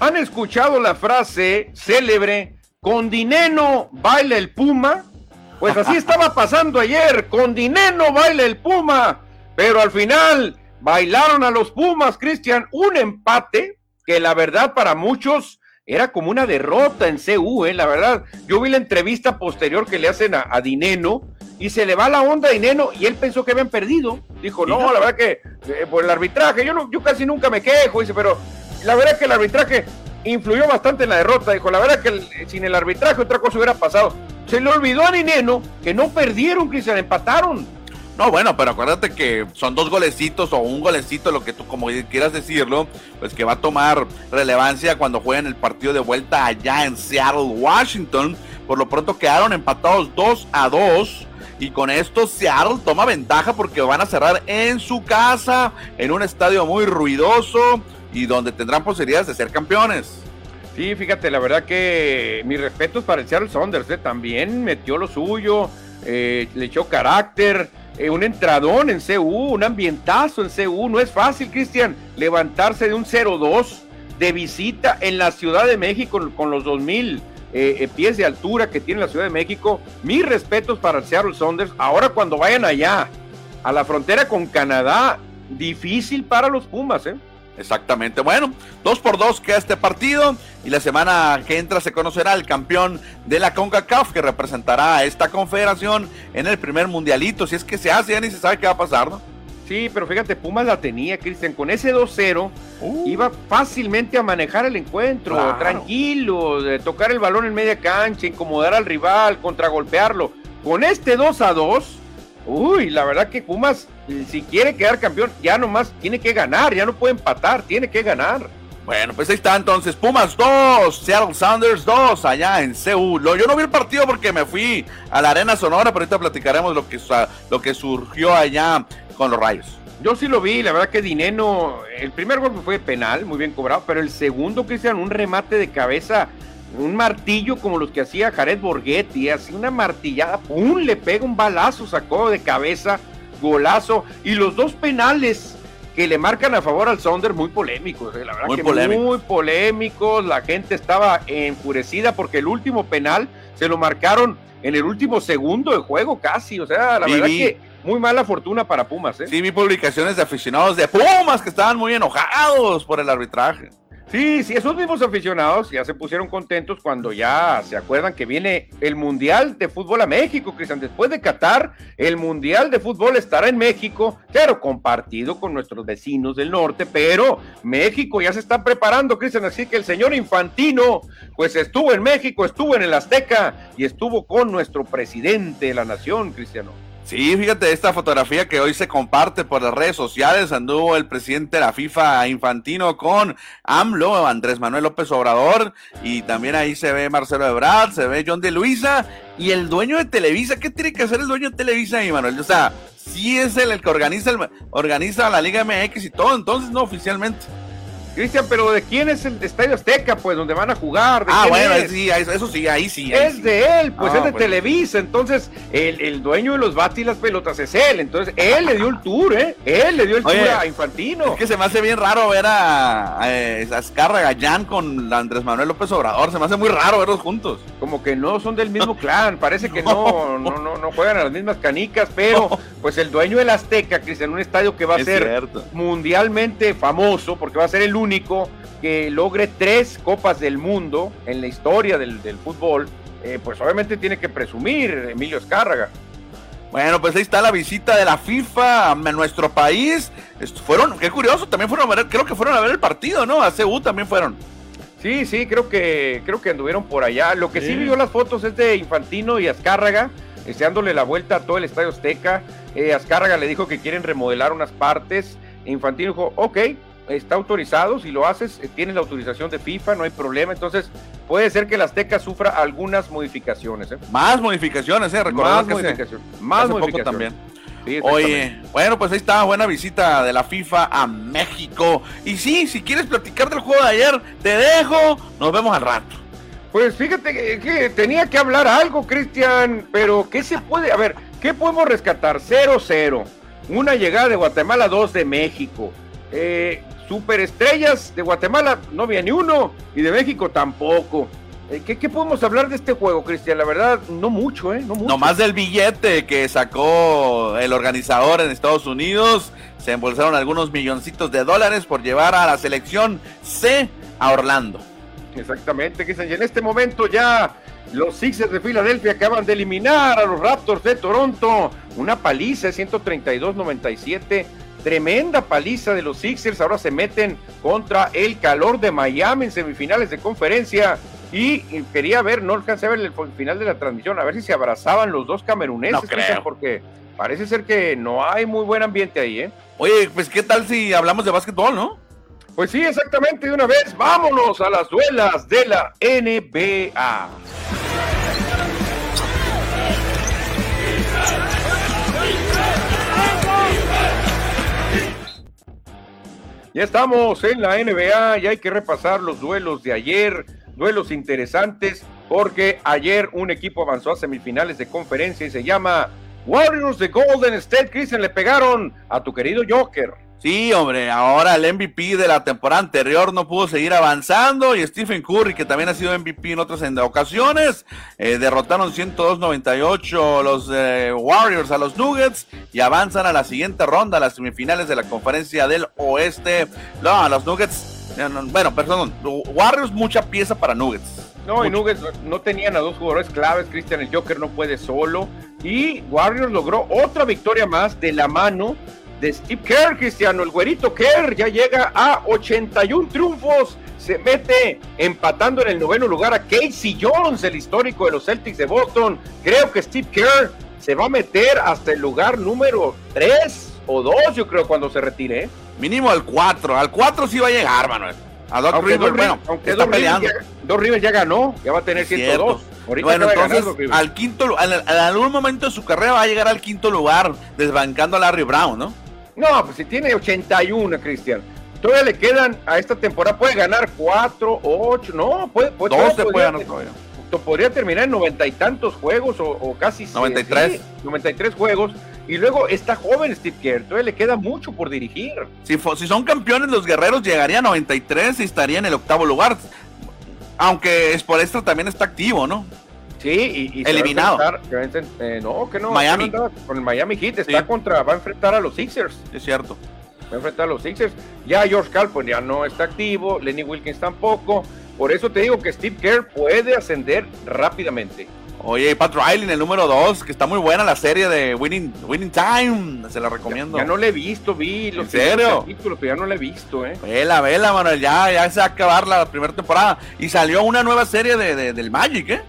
¿Han escuchado la frase célebre, con dinero baila el puma? Pues así estaba pasando ayer, con dinero baila el puma, pero al final bailaron a los pumas, Cristian, un empate que la verdad para muchos era como una derrota en CU, ¿eh? la verdad. Yo vi la entrevista posterior que le hacen a, Dineno y se le va la onda a Dineno y él pensó que habían perdido. Dijo, no, la verdad que eh, por el arbitraje, yo, no, yo casi nunca me quejo, dice, pero la verdad es que el arbitraje influyó bastante en la derrota. Dijo, la verdad que sin el arbitraje otra cosa hubiera pasado. Se le olvidó a Nineno que no perdieron, Cristian, empataron. No, bueno, pero acuérdate que son dos golecitos o un golecito, lo que tú como quieras decirlo, pues que va a tomar relevancia cuando jueguen el partido de vuelta allá en Seattle, Washington. Por lo pronto quedaron empatados 2 a 2. Y con esto Seattle toma ventaja porque van a cerrar en su casa, en un estadio muy ruidoso y donde tendrán posibilidades de ser campeones. Sí, fíjate, la verdad que mis respetos para el Seattle Saunders, ¿eh? también metió lo suyo, eh, le echó carácter, eh, un entradón en CU, un ambientazo en CU, no es fácil, Cristian, levantarse de un 0-2 de visita en la Ciudad de México con, los 2000 pies de altura que tiene la Ciudad de México. Mis respetos para el Seattle Saunders. Ahora cuando vayan allá a la frontera con Canadá, difícil para los Pumas, ¿eh? Exactamente. Bueno, dos por dos queda este partido y la semana que entra se conocerá el campeón de la CONCACAF que representará a esta confederación en el primer mundialito. Si es que se hace, ya ni se sabe qué va a pasar, ¿no? Sí, pero fíjate, Pumas la tenía, Cristian. Con ese 2-0 uh. iba fácilmente a manejar el encuentro, tranquilo, de tocar el balón en media cancha, incomodar al rival, contragolpearlo. Con este 2 2, uy, la verdad que Pumas si quiere quedar campeón, ya nomás tiene que ganar, ya no puede empatar, tiene que ganar. Bueno, pues ahí está entonces, Pumas 2, Seattle Sounders 2, allá en Seúl. Yo no vi el partido porque me fui a la Arena Sonora, pero ahorita platicaremos lo que, lo que surgió allá con los Rayos. Yo sí lo vi, la verdad que Dineno, el primer golpe fue penal, muy bien cobrado, pero el segundo, Cristian, un remate de cabeza, un martillo como los que hacía Jared Borghetti, así una martillada, ¡pum! Le pega un balazo, sacó de cabeza golazo y los dos penales que le marcan a favor al Sonder muy polémicos, eh, la verdad muy que muy polémicos, la gente estaba enfurecida porque el último penal se lo marcaron en el último segundo de juego casi, o sea, la verdad que muy mala fortuna para Pumas, ¿eh? Sí, vi publicaciones de aficionados de Pumas que estaban muy enojados por el arbitraje. Sí, sí, esos mismos aficionados ya se pusieron contentos cuando ya se acuerdan que viene el Mundial de Fútbol a México, Cristian. Después de Qatar, el Mundial de Fútbol estará en México, claro, compartido con nuestros vecinos del norte, pero México ya se está preparando, Cristian. Así que el señor Infantino, pues estuvo en México, estuvo en el Azteca y estuvo con nuestro presidente de la nación, Cristiano. Sí, fíjate, esta fotografía que hoy se comparte por las redes sociales, anduvo el presidente de la FIFA Infantino con AMLO, Andrés Manuel López Obrador, y también ahí se ve Marcelo Ebrard, se ve John de Luisa, y el dueño de Televisa, ¿qué tiene que hacer el dueño de Televisa ahí, Manuel? O sea, sí es el, el que organiza, el, organiza la Liga MX y todo, entonces no oficialmente. Cristian, pero ¿de quién es el Estadio Azteca? Pues donde van a jugar. ah, bueno, sí, eso, sí, ahí sí. es de él, pues es de Televisa. Entonces, el, dueño de los bates y las pelotas es él. Entonces, él le dio el tour, ¿eh? Él le dio el tour a Infantino. Es que se me hace bien raro ver a, a, con Andrés Manuel López Obrador. Se me hace muy raro verlos juntos. Como que no son del mismo clan. Parece que no, [LAUGHS] no, no, no juegan a las mismas canicas, pero pues el dueño del Azteca, Cristian, un estadio que va a ser mundialmente famoso, porque va a ser el único que logre tres copas del mundo en la historia del, fútbol, eh, pues obviamente tiene que presumir Emilio Escárraga. Bueno, pues ahí está la visita de la FIFA a nuestro país. Fueron, qué curioso, también fueron a ver, creo que fueron a ver el partido, ¿no? A CU también fueron. Sí, sí, creo que creo que anduvieron por allá. Lo que sí, vio las fotos es de Infantino y Azcárraga, dándole la vuelta a todo el Estadio Azteca. Eh, Azcárraga le dijo que quieren remodelar unas partes. Infantino dijo, ok, está autorizado, si lo haces, eh, tienes la autorización de FIFA, no hay problema. Entonces, puede ser que el Azteca sufra algunas modificaciones. ¿eh? Más modificaciones, ¿eh? Más modificaciones. Más modificaciones. también. Oye, bueno, pues ahí está, buena visita de la FIFA a México. Y sí, si quieres platicar del juego de ayer, te dejo. Nos vemos al rato. Pues fíjate que, tenía que hablar algo, Cristian, pero ¿qué se puede? A ver, ¿qué podemos rescatar? 0-0. Una llegada de Guatemala, dos de México. Eh, superestrellas de Guatemala no había ni uno y de México tampoco. Eh, ¿Qué, podemos hablar de este juego, Cristian? La verdad, no mucho, ¿eh? No mucho. más del billete que sacó el organizador en Estados Unidos. Se embolsaron algunos milloncitos de dólares por llevar a la selección C a Orlando. Exactamente, Cristian. Y en este momento ya los Sixers de Filadelfia acaban de eliminar a los Raptors de Toronto. Una paliza, 132-97 Tremenda paliza de los Sixers. Ahora se meten contra el calor de Miami en semifinales de conferencia. Y quería ver, no alcancé a ver el final de la transmisión, a ver si se abrazaban los dos cameruneses. Porque parece ser que no hay muy buen ambiente ahí, ¿eh? Oye, pues qué tal si hablamos de básquetbol, ¿no? Pues sí, exactamente, de una vez, vámonos a las duelas de la NBA. Ya estamos en la NBA y hay que repasar los duelos de ayer, duelos interesantes, porque ayer un equipo avanzó a semifinales de conferencia y se llama Warriors de Golden State. Christian le pegaron a tu querido Joker. Sí, hombre, ahora el MVP de la temporada anterior no pudo seguir avanzando y Stephen Curry, que también ha sido MVP en otras ocasiones, eh, derrotaron 102-98 los eh, Warriors a los Nuggets y avanzan a la siguiente ronda, a las semifinales de la conferencia del oeste. No, los Nuggets, eh, bueno, perdón, Warriors mucha pieza para Nuggets. No, y Nuggets no tenían a dos jugadores claves, Christian el Joker no puede solo y Warriors logró otra victoria más de la mano de Steve Kerr, Cristiano. El güerito Kerr ya llega a 81 triunfos. Se mete empatando en el noveno lugar a Casey Jones, el histórico de los Celtics de Boston. Creo que Steve Kerr se va a meter hasta el lugar número 3 o 2, yo creo, cuando se retire. ¿eh? Mínimo al 4. Al 4 sí va a llegar, Manuel. A Doc aunque Rivers, bueno, aunque está peleando. Dos Rivers ya ganó, ya va a tener 102. bueno, entonces, al quinto, en algún momento de su carrera va a llegar al quinto lugar, desbancando a Larry Brown, ¿no? No, pues si tiene 81, Cristian. Todavía le quedan a esta temporada, puede ganar 4, 8, no, puede, puede, 12 puede ganar todavía. Podría terminar en noventa y tantos juegos o, casi 93. 93 juegos. Y luego está joven Steve Kerr, todavía le queda mucho por dirigir. Si, si son campeones, los guerreros llegarían a 93 y estarían en el octavo lugar. Aunque es por esto también está activo, ¿no? Sí, y, eliminado. Eh, no, que no. Miami. con el Miami Heat está contra, va a enfrentar a los Sixers. Es cierto. Va a enfrentar a los Sixers. Ya George Karl pues ya no está activo, Lenny Wilkins tampoco. Por eso te digo que Steve Kerr puede ascender rápidamente. Oye, Pat Riley en el número 2, que está muy buena la serie de Winning, Winning Time, se la recomiendo. Ya, no le he visto, vi los ¿En serio? pero ya no le he visto, eh. Vela, vela, Manuel, ya, ya se va a acabar la primera temporada. Y salió una nueva serie de, del Magic, ¿eh?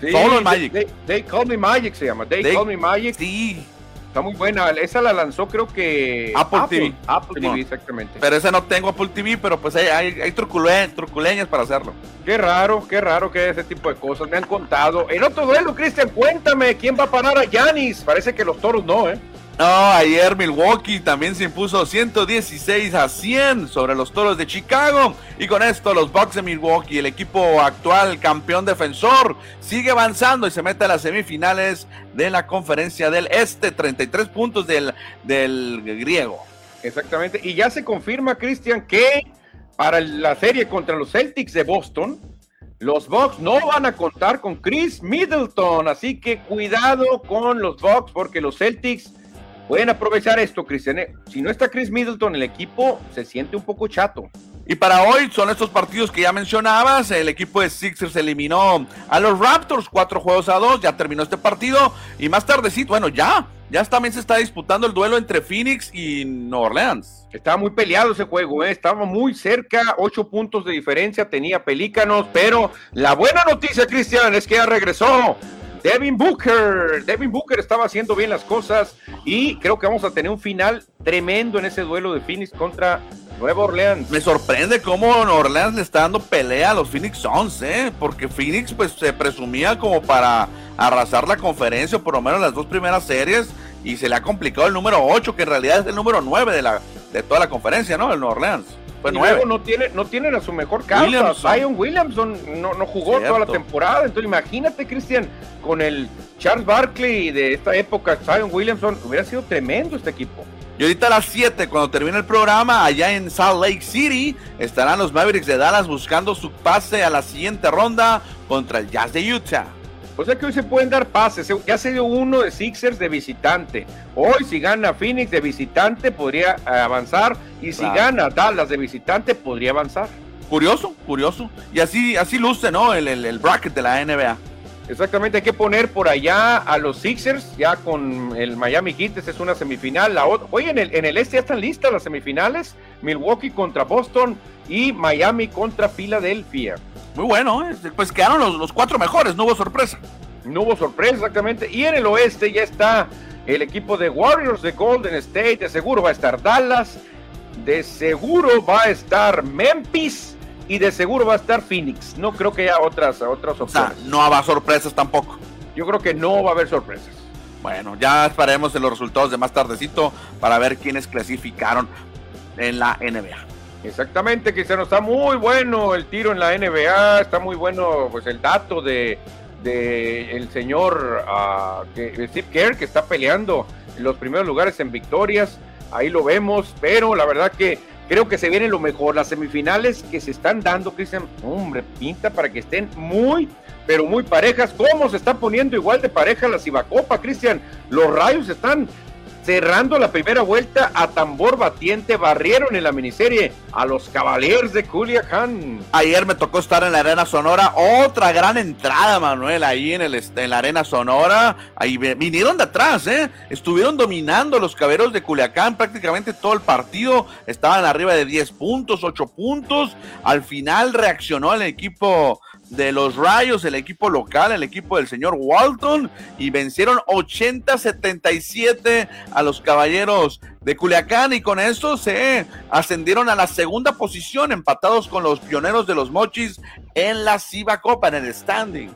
Solo el Magic. They, Call Me Magic se llama. They, Call Me Magic. Sí. Está muy buena. Esa la lanzó, creo que. Apple, TV. Apple TV, exactamente. Pero esa no tengo Apple TV, pero pues hay, hay, hay truculeñas para hacerlo. Qué raro, qué raro que ese tipo de cosas. Me han contado. En otro duelo, Cristian, cuéntame quién va a parar a Yanis. Parece que los toros no, ¿eh? No, ayer Milwaukee también se impuso 116 a 100 sobre los Toros de Chicago. Y con esto los Bucks de Milwaukee, el equipo actual campeón defensor, sigue avanzando y se mete a las semifinales de la conferencia del Este. 33 puntos del, del griego. Exactamente. Y ya se confirma, Cristian, que para la serie contra los Celtics de Boston, los Bucks no van a contar con Chris Middleton. Así que cuidado con los Bucks porque los Celtics Pueden aprovechar esto, Cristian. Si no está Chris Middleton, el equipo se siente un poco chato. Y para hoy son estos partidos que ya mencionabas. El equipo de Sixers eliminó a los Raptors, cuatro juegos a dos. Ya terminó este partido. Y más tardecito, bueno, ya. Ya también se está disputando el duelo entre Phoenix y New Orleans. Estaba muy peleado ese juego, ¿eh? estaba muy cerca, ocho puntos de diferencia, tenía Pelícanos, pero la buena noticia, Cristian, es que ya regresó Devin Booker. Devin Booker estaba haciendo bien las cosas y creo que vamos a tener un final tremendo en ese duelo de Phoenix contra Nueva Orleans. Me sorprende cómo Nueva Orleans le está dando pelea a los Phoenix Suns, ¿eh? porque Phoenix pues se presumía como para arrasar la conferencia, por lo menos las dos primeras series, y se le ha complicado el número 8, que en realidad es el número 9 de, la, de toda la conferencia, ¿no? El Nueva Orleans. Pues nuevo no, tiene, no tienen a su mejor carta. Zion Williamson no, no jugó toda la temporada. Entonces imagínate, Cristian, con el Charles Barkley de esta época, Zion Williamson, hubiera sido tremendo este equipo. Y ahorita a las 7, cuando termine el programa, allá en Salt Lake City, estarán los Mavericks de Dallas buscando su pase a la siguiente ronda contra el Jazz de Utah. O sea que hoy se pueden dar pases. Ya se dio uno de Sixers de visitante. Hoy, si gana Phoenix de visitante, podría eh, avanzar. Y si gana Dallas de visitante, podría avanzar. Curioso, curioso. Y así, así luce, ¿no? El, el, bracket de la NBA. Exactamente, hay que poner por allá a los Sixers, ya con el Miami Heat, esa es una semifinal. La otra, oye, en el, en el este ya están listas las semifinales, Milwaukee contra Boston y Miami contra Filadelfia. Muy bueno, ¿eh? pues quedaron los, los, cuatro mejores, no hubo sorpresa. No hubo sorpresa, exactamente. Y en el oeste ya está el equipo de Warriors de Golden State, de seguro va a estar Dallas, de seguro va a estar Memphis y de seguro va a estar Phoenix. No creo que haya otras, otras opciones. no habrá sorpresas tampoco. Yo creo que no va a haber sorpresas. Bueno, ya esperaremos en los resultados de más tardecito para ver quiénes clasificaron en la NBA. Exactamente, Cristiano, está muy bueno el tiro en la NBA, está muy bueno pues el dato de, de el señor uh, Steve Kerr que está peleando en los primeros lugares en victorias, ahí lo vemos, pero la verdad que creo que se viene lo mejor, las semifinales que se están dando, Cristian, hombre, pinta para que estén muy, pero muy parejas, ¿cómo se está poniendo igual de pareja la Cibacopa, Cristian? Los rayos están cerrando la primera vuelta a tambor batiente, barrieron en la miniserie a los Cavaliers de Culiacán. Ayer me tocó estar en la Arena Sonora, otra gran entrada, Manuel, ahí en, el, en la Arena Sonora. Ahí vinieron de atrás, ¿eh? Estuvieron dominando los Caballeros de Culiacán prácticamente todo el partido. Estaban arriba de 10 puntos, 8 puntos. Al final reaccionó el equipo de los Rayos, el equipo local, el equipo del señor Walton, y vencieron 80-77 a los Caballeros de Culiacán y con esto se ascendieron a la segunda posición, empatados con los pioneros de los Mochis en la Ciba Copa, en el standing.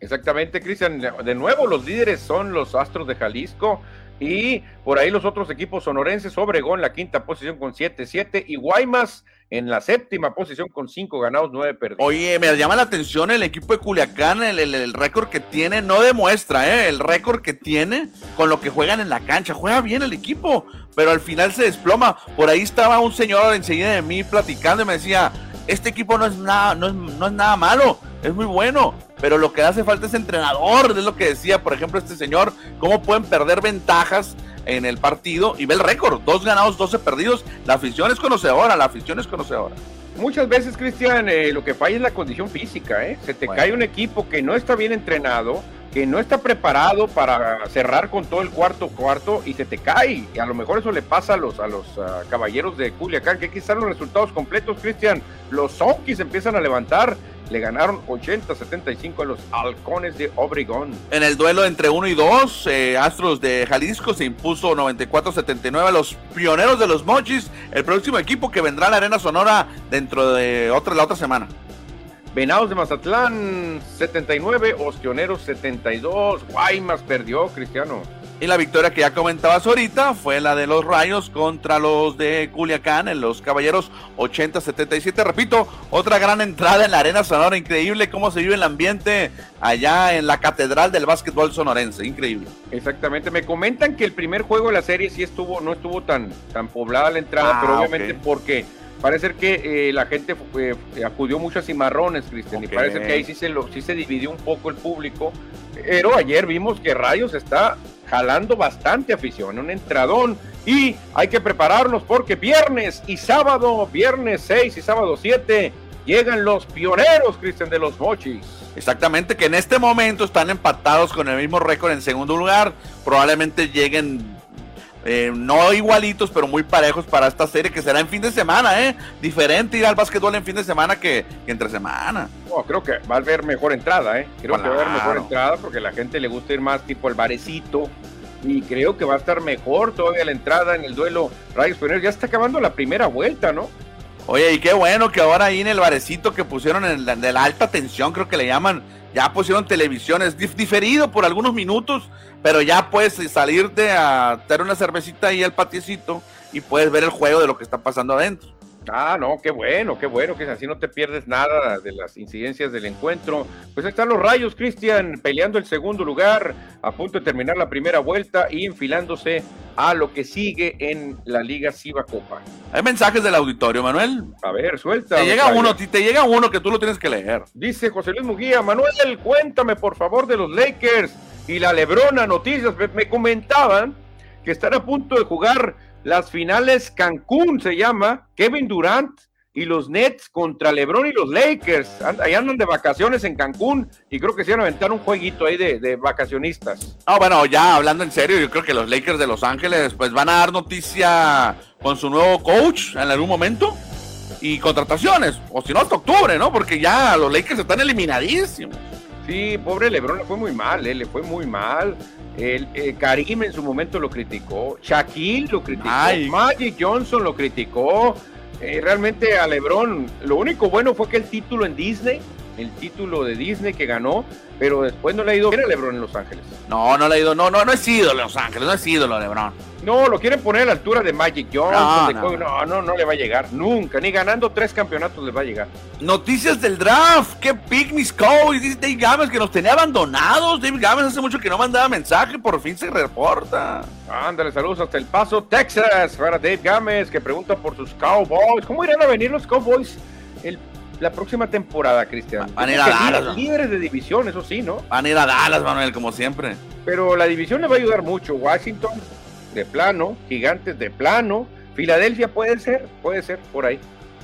Exactamente, Cristian. De nuevo, los líderes son los Astros de Jalisco. Y por ahí los otros equipos sonorenses, Obregón la quinta posición con 7-7 y Guaymas en la séptima posición con cinco ganados, nueve perdidos. Oye, me llama la atención el equipo de Culiacán, el, récord que tiene, no demuestra, ¿eh? el récord que tiene con lo que juegan en la cancha. Juega bien el equipo, pero al final se desploma. Por ahí estaba un señor enseguida de mí platicando y me decía, este equipo no es nada, no es, no es nada malo, es muy bueno, pero lo que hace falta es entrenador, es lo que decía, por ejemplo, este señor, cómo pueden perder ventajas en el partido y ve el récord, dos ganados, 12 perdidos. La afición es conocedora, la afición es conocedora. Muchas veces, Cristian, eh, lo que falla es la condición física, ¿eh? Se te cae un equipo que no está bien entrenado, que no está preparado para cerrar con todo el cuarto cuarto y se te cae. Y a lo mejor eso le pasa a los, a los ah, caballeros de Culiacán, que quizás los resultados completos, Cristian. Los Sonkis empiezan a levantar le ganaron 80-75 a los Halcones de Obregón. En el duelo entre 1 y 2, eh, Astros de Jalisco se impuso 94-79 a los Pioneros de los Mochis, el próximo equipo que vendrá a la Arena Sonora dentro de otra, la otra semana. Venados de Mazatlán 79, Ostioneros 72, Guaymas perdió, Cristiano. Y la victoria que ya comentabas ahorita fue la de los Rayos contra los de Culiacán en los Caballeros 80-77. Repito, otra gran entrada en la Arena Sonora. Increíble cómo se vive el ambiente allá en la Catedral del Básquetbol Sonorense. Increíble. Exactamente. Me comentan que el primer juego de la serie sí estuvo, no estuvo tan, tan poblada la entrada, ah, pero obviamente porque parece que eh, la gente eh, acudió mucho a cimarrones, Cristian, y parece que ahí sí se, lo, sí se dividió un poco el público. Pero ayer vimos que Rayos está jalando bastante afición, un entradón. Y hay que prepararnos porque viernes y sábado, viernes 6 y sábado 7, llegan los pioneros, Cristian, de los Mochis. Exactamente, que en este momento están empatados con el mismo récord en segundo lugar. Probablemente lleguen eh, no igualitos, pero muy parejos para esta serie que será en fin de semana, ¿eh? Diferente ir al básquetbol en fin de semana que, entre semana. creo que va a haber mejor entrada, ¿eh? Creo que va a haber mejor entrada porque a la gente le gusta ir más tipo el barecito. Y creo que va a estar mejor todavía la entrada en el duelo Rayos Pioneros. Ya está acabando la primera vuelta, ¿no? Oye, y qué bueno que ahora ahí en el barecito que pusieron en la, de la alta tensión, creo que le llaman, ya pusieron televisiones, diferido por algunos minutos, pero ya puedes salirte a tener una cervecita ahí al patiecito y puedes ver el juego de lo que está pasando adentro. Ah, no, qué bueno, qué bueno, que así no te pierdes nada de las incidencias del encuentro. Pues están los rayos, Cristian, peleando el segundo lugar, a punto de terminar la primera vuelta y enfilándose a lo que sigue en la Liga Ciba Copa. Hay mensajes del auditorio, Manuel. A ver, suelta. Te llega uno, te llega uno que tú lo tienes que leer. Dice José Luis Muguía, Manuel, cuéntame por favor de los Lakers y la Lebrona Noticias. me comentaban que están a punto de jugar las finales Cancún se llama, Kevin Durant y los Nets contra LeBron y los Lakers. ahí andan de vacaciones en Cancún y creo que se van a aventar un jueguito ahí de, vacacionistas. Ah, bueno, ya hablando en serio, yo creo que los Lakers de Los Ángeles pues van a dar noticia con su nuevo coach en algún momento y contrataciones, o si no hasta octubre, ¿no? Porque ya los Lakers están eliminadísimos. Sí, pobre LeBron le fue muy mal, ¿eh? le fue muy mal. El, eh, Karim en su momento lo criticó, Shaquille lo criticó, Magic Johnson lo criticó. Eh, realmente a LeBron, lo único bueno fue que el título en Disney, el título de Disney que ganó, pero después no le ha ido bien a LeBron en Los Ángeles. No, no le ha ido, no, no, no es ídolo en Los Ángeles, no es ídolo LeBron. No, lo quieren poner a la altura de Magic Johnson. No, no. no, le va a llegar. Nunca. Ni ganando tres campeonatos le va a llegar. Noticias del draft. ¿Qué pick mis Cowboys? Dice Dave Games que nos tenía abandonados. Dave Games hace mucho que no mandaba mensaje. Por fin se reporta. Ándale, saludos hasta El Paso, Texas. Para Dave Games que pregunta por sus Cowboys. ¿Cómo irán a venir los Cowboys el la próxima temporada, Cristian. Van a ir a Dallas. Líderes de división, eso sí, ¿no? Van a ir a Dallas, Manuel, como siempre. Pero la división le va a ayudar mucho. Washington, de plano, Gigantes de plano, Filadelfia puede ser, puede ser por ahí.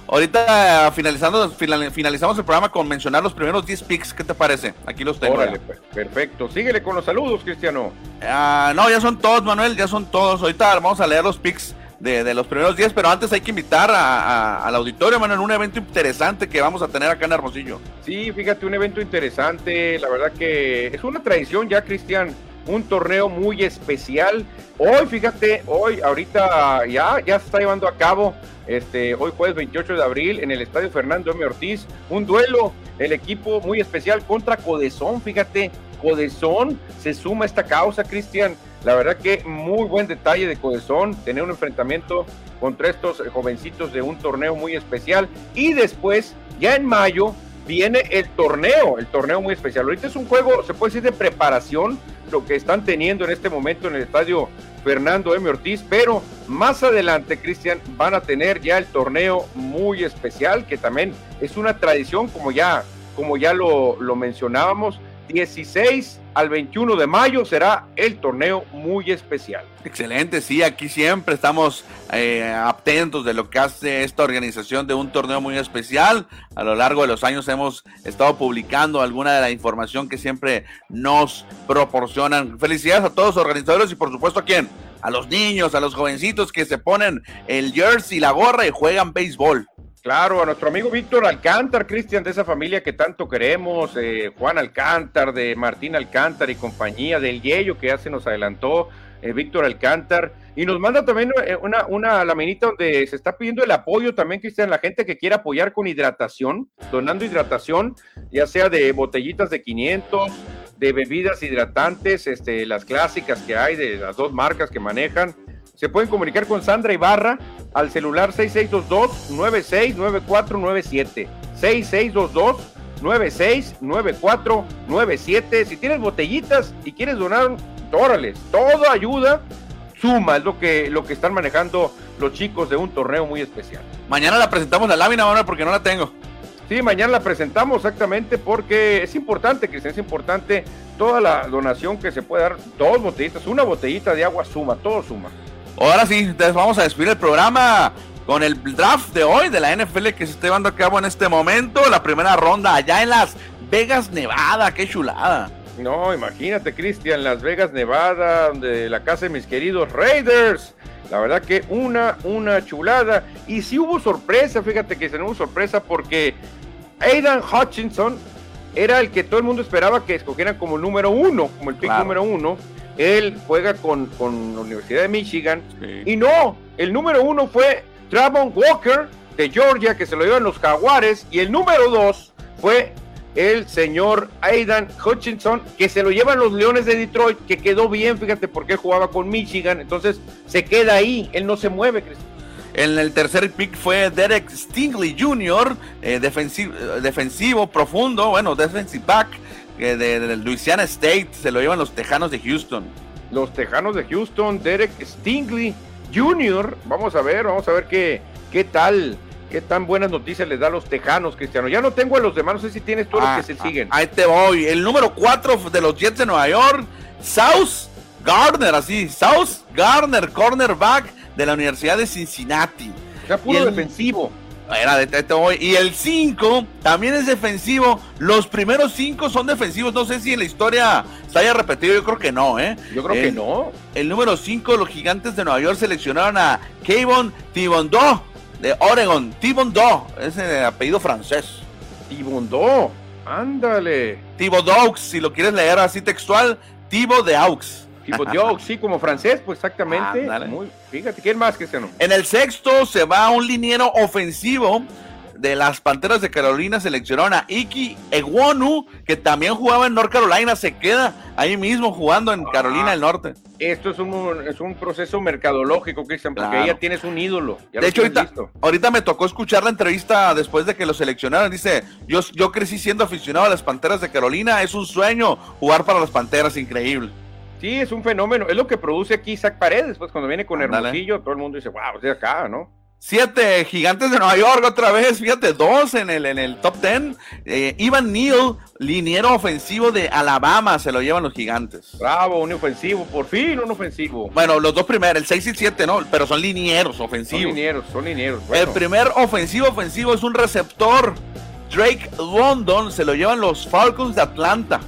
Ahorita finalizando, finalizamos el programa con mencionar los primeros 10 picks, ¿qué te parece? Aquí los tengo. Órale, pues, perfecto. Síguele con los saludos, Cristiano. Ah, no, ya son todos, Manuel, ya son todos. Ahorita vamos a leer los picks de, los primeros 10, pero antes hay que invitar al auditorio, Manuel, un evento interesante que vamos a tener acá en Hermosillo. Sí, fíjate, un evento interesante, la verdad que es una tradición ya, Cristian un torneo muy especial. Hoy, fíjate, hoy, ahorita ya, ya se está llevando a cabo, este, hoy jueves 28 de abril, en el Estadio Fernando M. Ortiz, un duelo, el equipo muy especial contra Codezón, fíjate, Codezón se suma a esta causa, Cristian. La verdad que muy buen detalle de Codezón, tener un enfrentamiento contra estos jovencitos de un torneo muy especial. Y después, ya en mayo, viene el torneo, el torneo muy especial. Ahorita es un juego, se puede decir, de preparación lo que están teniendo en este momento en el estadio Fernando M. Ortiz, pero más adelante, Cristian, van a tener ya el torneo muy especial, que también es una tradición, como ya, como ya lo, lo mencionábamos, 16 al 21 de mayo será el torneo muy especial. Excelente, sí, aquí siempre estamos eh, atentos de lo que hace esta organización de un torneo muy especial. A lo largo de los años hemos estado publicando alguna de la información que siempre nos proporcionan. Felicidades a todos los organizadores y por supuesto a quién, a los niños, a los jovencitos que se ponen el jersey, la gorra y juegan béisbol. Claro, a nuestro amigo Víctor Alcántar, Cristian, de esa familia que tanto queremos, eh, Juan Alcántar, de Martín Alcántar y compañía, del Yello que ya se nos adelantó, eh, Víctor Alcántar, y nos manda también eh, una, una laminita donde se está pidiendo el apoyo también, Cristian, la gente que quiera apoyar con hidratación, donando hidratación, ya sea de botellitas de 500, de bebidas hidratantes, este, las clásicas que hay, de las dos marcas que manejan, se pueden comunicar con Sandra Ibarra al celular 6622-969497. 6622-969497. Si tienes botellitas y quieres donar, órale, todo ayuda, suma, es lo que, lo que están manejando los chicos de un torneo muy especial. Mañana la presentamos la lámina, ahora porque no la tengo. Sí, mañana la presentamos exactamente porque es importante, Cristian, es importante toda la donación que se puede dar, dos botellitas, una botellita de agua suma, todo suma. Ahora sí, entonces vamos a despedir el programa con el draft de hoy de la NFL que se está llevando a cabo en este momento. La primera ronda allá en Las Vegas, Nevada. Qué chulada. No, imagínate, Cristian, Las Vegas, Nevada, donde la casa de mis queridos Raiders. La verdad que una, una chulada. Y sí hubo sorpresa, fíjate que se hubo sorpresa porque Aidan Hutchinson era el que todo el mundo esperaba que escogieran como número uno, como el pick número uno él juega con, la Universidad de Michigan. Y no, el número uno fue Travon Walker de Georgia, que se lo llevan los Jaguares. Y el número dos fue el señor Aidan Hutchinson, que se lo llevan los Leones de Detroit, que quedó bien, fíjate, porque jugaba con Michigan. Entonces se queda ahí, él no se mueve, En el tercer pick fue Derek Stingley Jr., eh, defensivo, defensivo, profundo, bueno, defensive back de, Louisiana State, se lo llevan los Tejanos de Houston. Los Tejanos de Houston, Derek Stingley Jr., vamos a ver, vamos a ver qué, qué tal, qué tan buenas noticias les da a los Tejanos, Cristiano. Ya no tengo a los demás, no sé si tienes todos los ah, que se siguen. Ahí te voy, el número 4 de los Jets de Nueva York, South Gardner, así, South Gardner, cornerback de la Universidad de Cincinnati. Ya puro defensivo. Era de este hoy. Y el 5 también es defensivo. Los primeros 5 son defensivos. No sé si en la historia se haya repetido. Yo creo que no, ¿eh? Yo creo que no. El número 5, los gigantes de Nueva York seleccionaron a Kayvon Thibodeau de Oregon. Thibodeau, es el apellido francés. Thibodeau, ándale. Thibodeau, si lo quieres leer así textual, Thibodeaux. Tipo Dios, [LAUGHS] sí, como francés, pues exactamente. Muy, fíjate, ¿quién más que no? En el sexto se va un liniero ofensivo de las Panteras de Carolina. Seleccionaron a Iki Eguonu, que también jugaba en North Carolina. Se queda ahí mismo jugando en Carolina del Norte. Esto es un, es un proceso mercadológico, Cristian, porque ahí ya tienes un ídolo. de hecho, ahorita, ahorita, me tocó escuchar la entrevista después de que lo seleccionaron. Dice, yo, yo crecí siendo aficionado a las Panteras de Carolina. Es un sueño jugar para las Panteras, increíble. Sí, es un fenómeno. Es lo que produce aquí Isaac Paredes. Pues cuando viene con Hermosillo, todo el mundo dice, wow, es de acá, ¿no? Siete gigantes de Nueva York otra vez, fíjate, dos en el, en el top ten. Eh, Ivan Neal, liniero ofensivo de Alabama, se lo llevan los gigantes. Bravo, un ofensivo, por fin un ofensivo. Bueno, los dos primeros, el 6 y 7 no, pero son linieros ofensivos. Son linieros, son linieros. El primer ofensivo ofensivo es un receptor. Drake London se lo llevan los Falcons de Atlanta.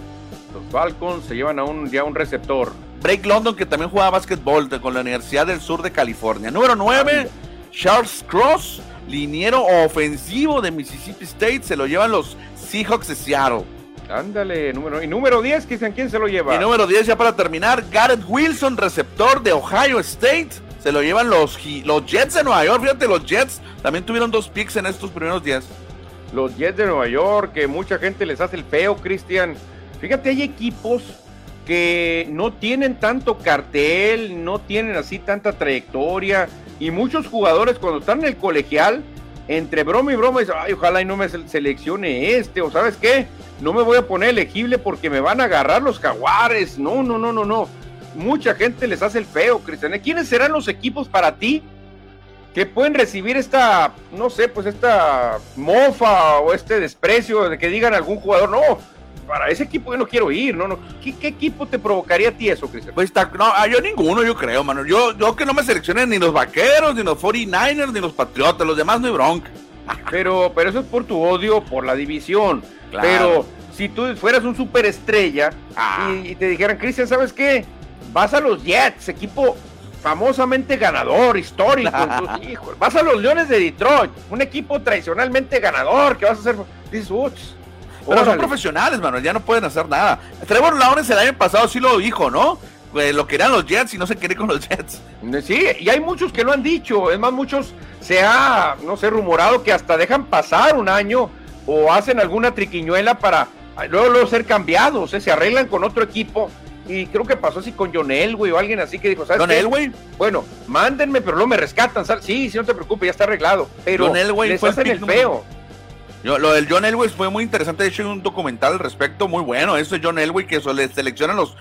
Falcons se llevan a un, ya un receptor. Drake London, que también juega básquetbol con la Universidad del Sur de California. Número 9, Charles Cross, liniero ofensivo de Mississippi State, se lo llevan los Seahawks de Seattle. Ándale, número, y número 10, ¿quién se lo lleva? Y número 10, ya para terminar, Garrett Wilson, receptor de Ohio State. Se lo llevan los, los Jets de Nueva York. Fíjate, los Jets también tuvieron dos picks en estos primeros días. Los Jets de Nueva York, que mucha gente les hace el feo, Cristian Fíjate, hay equipos que no tienen tanto cartel, no tienen así tanta trayectoria y muchos jugadores cuando están en el colegial, entre broma y broma, dicen, ay, ojalá y no me seleccione este, o sabes qué, no me voy a poner elegible porque me van a agarrar los jaguares. No, no, no, no, no. Mucha gente les hace el feo, Cristian. ¿Quiénes serán los equipos para ti que pueden recibir esta, no sé, pues esta mofa o este desprecio de que digan algún jugador, no, para ese equipo yo no quiero ir, ¿no? no ¿Qué, equipo te provocaría a ti eso, Cristian? Pues no, ah, yo ninguno, yo creo, mano. Yo, yo que no me seleccionen ni los vaqueros, ni los 49ers, ni los patriotas, los demás no hay bronca. [LAUGHS] Pero, pero eso es por tu odio por la división. Pero si tú fueras un superestrella ah. y, y, te dijeran, Cristian, ¿sabes qué? Vas a los Jets, equipo famosamente ganador, histórico. [LAUGHS] vas a los Leones de Detroit, un equipo tradicionalmente ganador, que vas a hacer? Dices, Pero son profesionales, Manuel, ya no pueden hacer nada. Trevor Lawrence el año pasado sí lo dijo, ¿no? Pues lo querían los Jets y no se quiere con los Jets. Sí, y hay muchos que lo han dicho. Es más, muchos se ha, no sé, rumorado que hasta dejan pasar un año o hacen alguna triquiñuela para luego, luego ser cambiados, ¿eh? se arreglan con otro equipo. Y creo que pasó así con John Elway o alguien así que dijo, ¿sabes? John Elway. Bueno, mándenme, pero luego me rescatan. Sí, sí, no te preocupes, ya está arreglado. Pero John Elway les fue hacen el feo. Lo del John Elway fue muy interesante. De hecho, hay un documental al respecto muy bueno. Eso es John Elway que le seleccionan los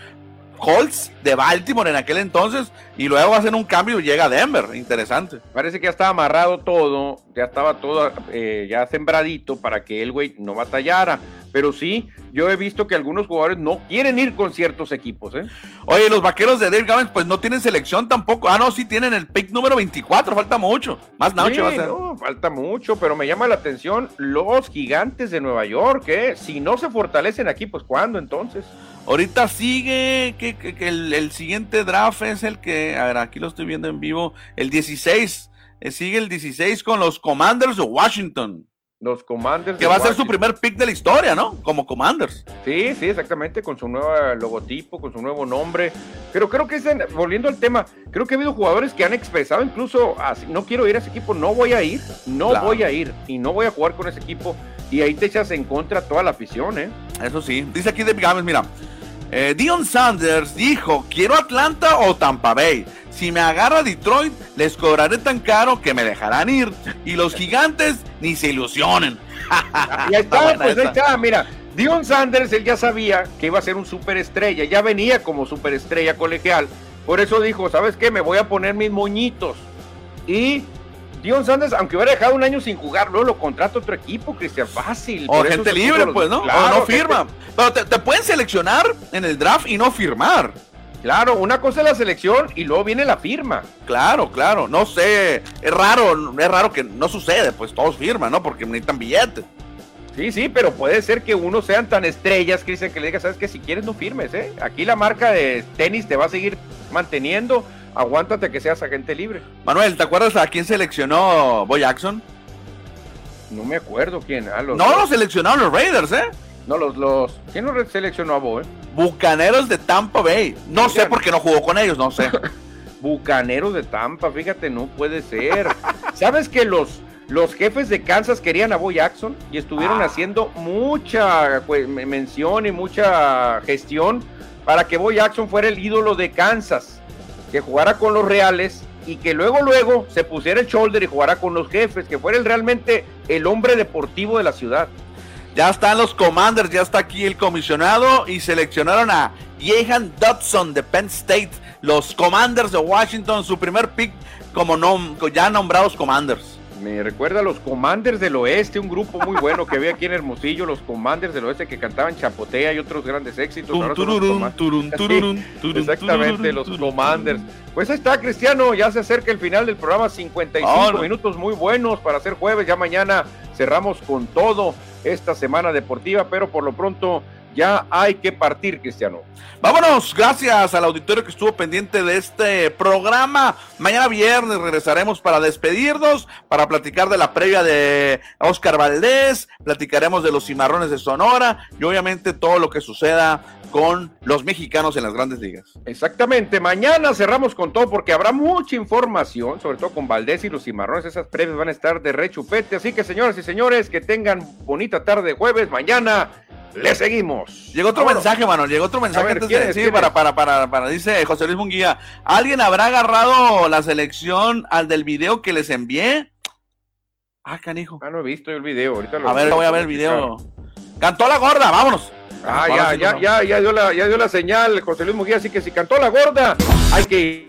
Colts de Baltimore en aquel entonces y luego hacen un cambio y llega a Denver. Interesante. Parece que ya estaba amarrado todo, ya estaba todo eh, ya sembradito para que el güey no batallara. Pero sí, yo he visto que algunos jugadores no quieren ir con ciertos equipos. ¿eh? Oye, los vaqueros de Dave Gavin pues no tienen selección tampoco. Ah, no, sí tienen el pick número 24, falta mucho. Más noche va a ser. No, falta mucho, pero me llama la atención los gigantes de Nueva York, ¿eh? Si no se fortalecen aquí, pues ¿cuándo entonces? Ahorita sigue que, el, siguiente draft es el que, a ver, aquí lo estoy viendo en vivo, el 16. Eh, sigue el 16 con los Commanders de Washington. Los Commanders. Que va a ser su primer pick de la historia, ¿no? Como Commanders. Sí, sí, exactamente, con su nuevo logotipo, con su nuevo nombre. Pero creo que, es volviendo al tema, creo que ha habido jugadores que han expresado incluso, así, no quiero ir a ese equipo, no voy a ir, no voy a ir y no voy a jugar con ese equipo. Y ahí te echas en contra toda la afición, ¿eh? Eso sí. Dice aquí de Gámez, mira, eh, Dion Sanders dijo, quiero Atlanta o Tampa Bay. Si me agarra Detroit, les cobraré tan caro que me dejarán ir. Y los gigantes ni se ilusionen. [LAUGHS] y ahí está, pues ahí está, mira. Dion Sanders, él ya sabía que iba a ser un superestrella, ya venía como superestrella colegial. Por eso dijo, ¿sabes qué? Me voy a poner mis moñitos. Y Dion Sanders, aunque hubiera dejado un año sin jugar, luego lo contrata otro equipo, Cristian, fácil. O gente libre, pues, ¿no? o no firma. Pero te, pueden seleccionar en el draft y no firmar. Claro, una cosa es la selección y luego viene la firma. Claro, claro, no sé, es raro, es raro que no sucede, pues todos firman, ¿no? Porque necesitan billetes. Sí, sí, pero puede ser que uno sean tan estrellas, Cristian, que le diga, sabes que si quieres no firmes, ¿eh? Aquí la marca de tenis te va a seguir manteniendo aguántate que seas agente libre. Manuel, ¿te acuerdas a quién seleccionó Boy Jackson? No me acuerdo quién. Ah, no, lo seleccionaron los Raiders, ¿eh? No, los, los. ¿Quién los seleccionó a Boy? Bucaneros de Tampa Bay. No sé por qué no jugó con ellos, no sé. [LAUGHS] Bucaneros de Tampa, fíjate, no puede ser. ¿Sabes que los, los jefes de Kansas querían a Boy Jackson y estuvieron ah. haciendo mucha pues, mención y mucha gestión para que Boy Jackson fuera el ídolo de Kansas? Que jugara con los Reales y que luego luego se pusiera el shoulder y jugara con los jefes, que fuera realmente el hombre deportivo de la ciudad. Ya están los Commanders, ya está aquí el comisionado y seleccionaron a Jehan Dodson de Penn State, los Commanders de Washington, su primer pick como ya nombrados Commanders. Me recuerda a los Commanders del Oeste, un grupo muy bueno que había aquí en Hermosillo, los Commanders del Oeste que cantaban Chapotea y otros grandes éxitos. exactamente, los Commanders. Pues ahí está, Cristiano, ya se acerca el final del programa, 55 minutos muy buenos para hacer jueves. Ya mañana cerramos con todo esta semana deportiva, pero por lo pronto ya hay que partir, Cristiano. Vámonos, gracias al auditorio que estuvo pendiente de este programa. Mañana viernes regresaremos para despedirnos, para platicar de la previa de Oscar Valdés, platicaremos de los cimarrones de Sonora y obviamente todo lo que suceda con los mexicanos en las grandes ligas. Exactamente, mañana cerramos con todo porque habrá mucha información, sobre todo con Valdés y los cimarrones, esas previas van a estar de rechupete, así que señoras y señores, que tengan bonita tarde de jueves, mañana le seguimos. Llegó otro mensaje, mano. Llegó otro mensaje antes de decir para, para, para, para, dice José Luis Munguía. ¿Alguien habrá agarrado la selección al del video que les envié? Ah, canijo. Ah, no he visto el video. Ahorita a ver, voy a ver el video. Cantó la gorda, vámonos. Ah, ya, ya, ya, ya dio la, ya dio la señal José Luis Munguía, así que si cantó la gorda, hay que ir.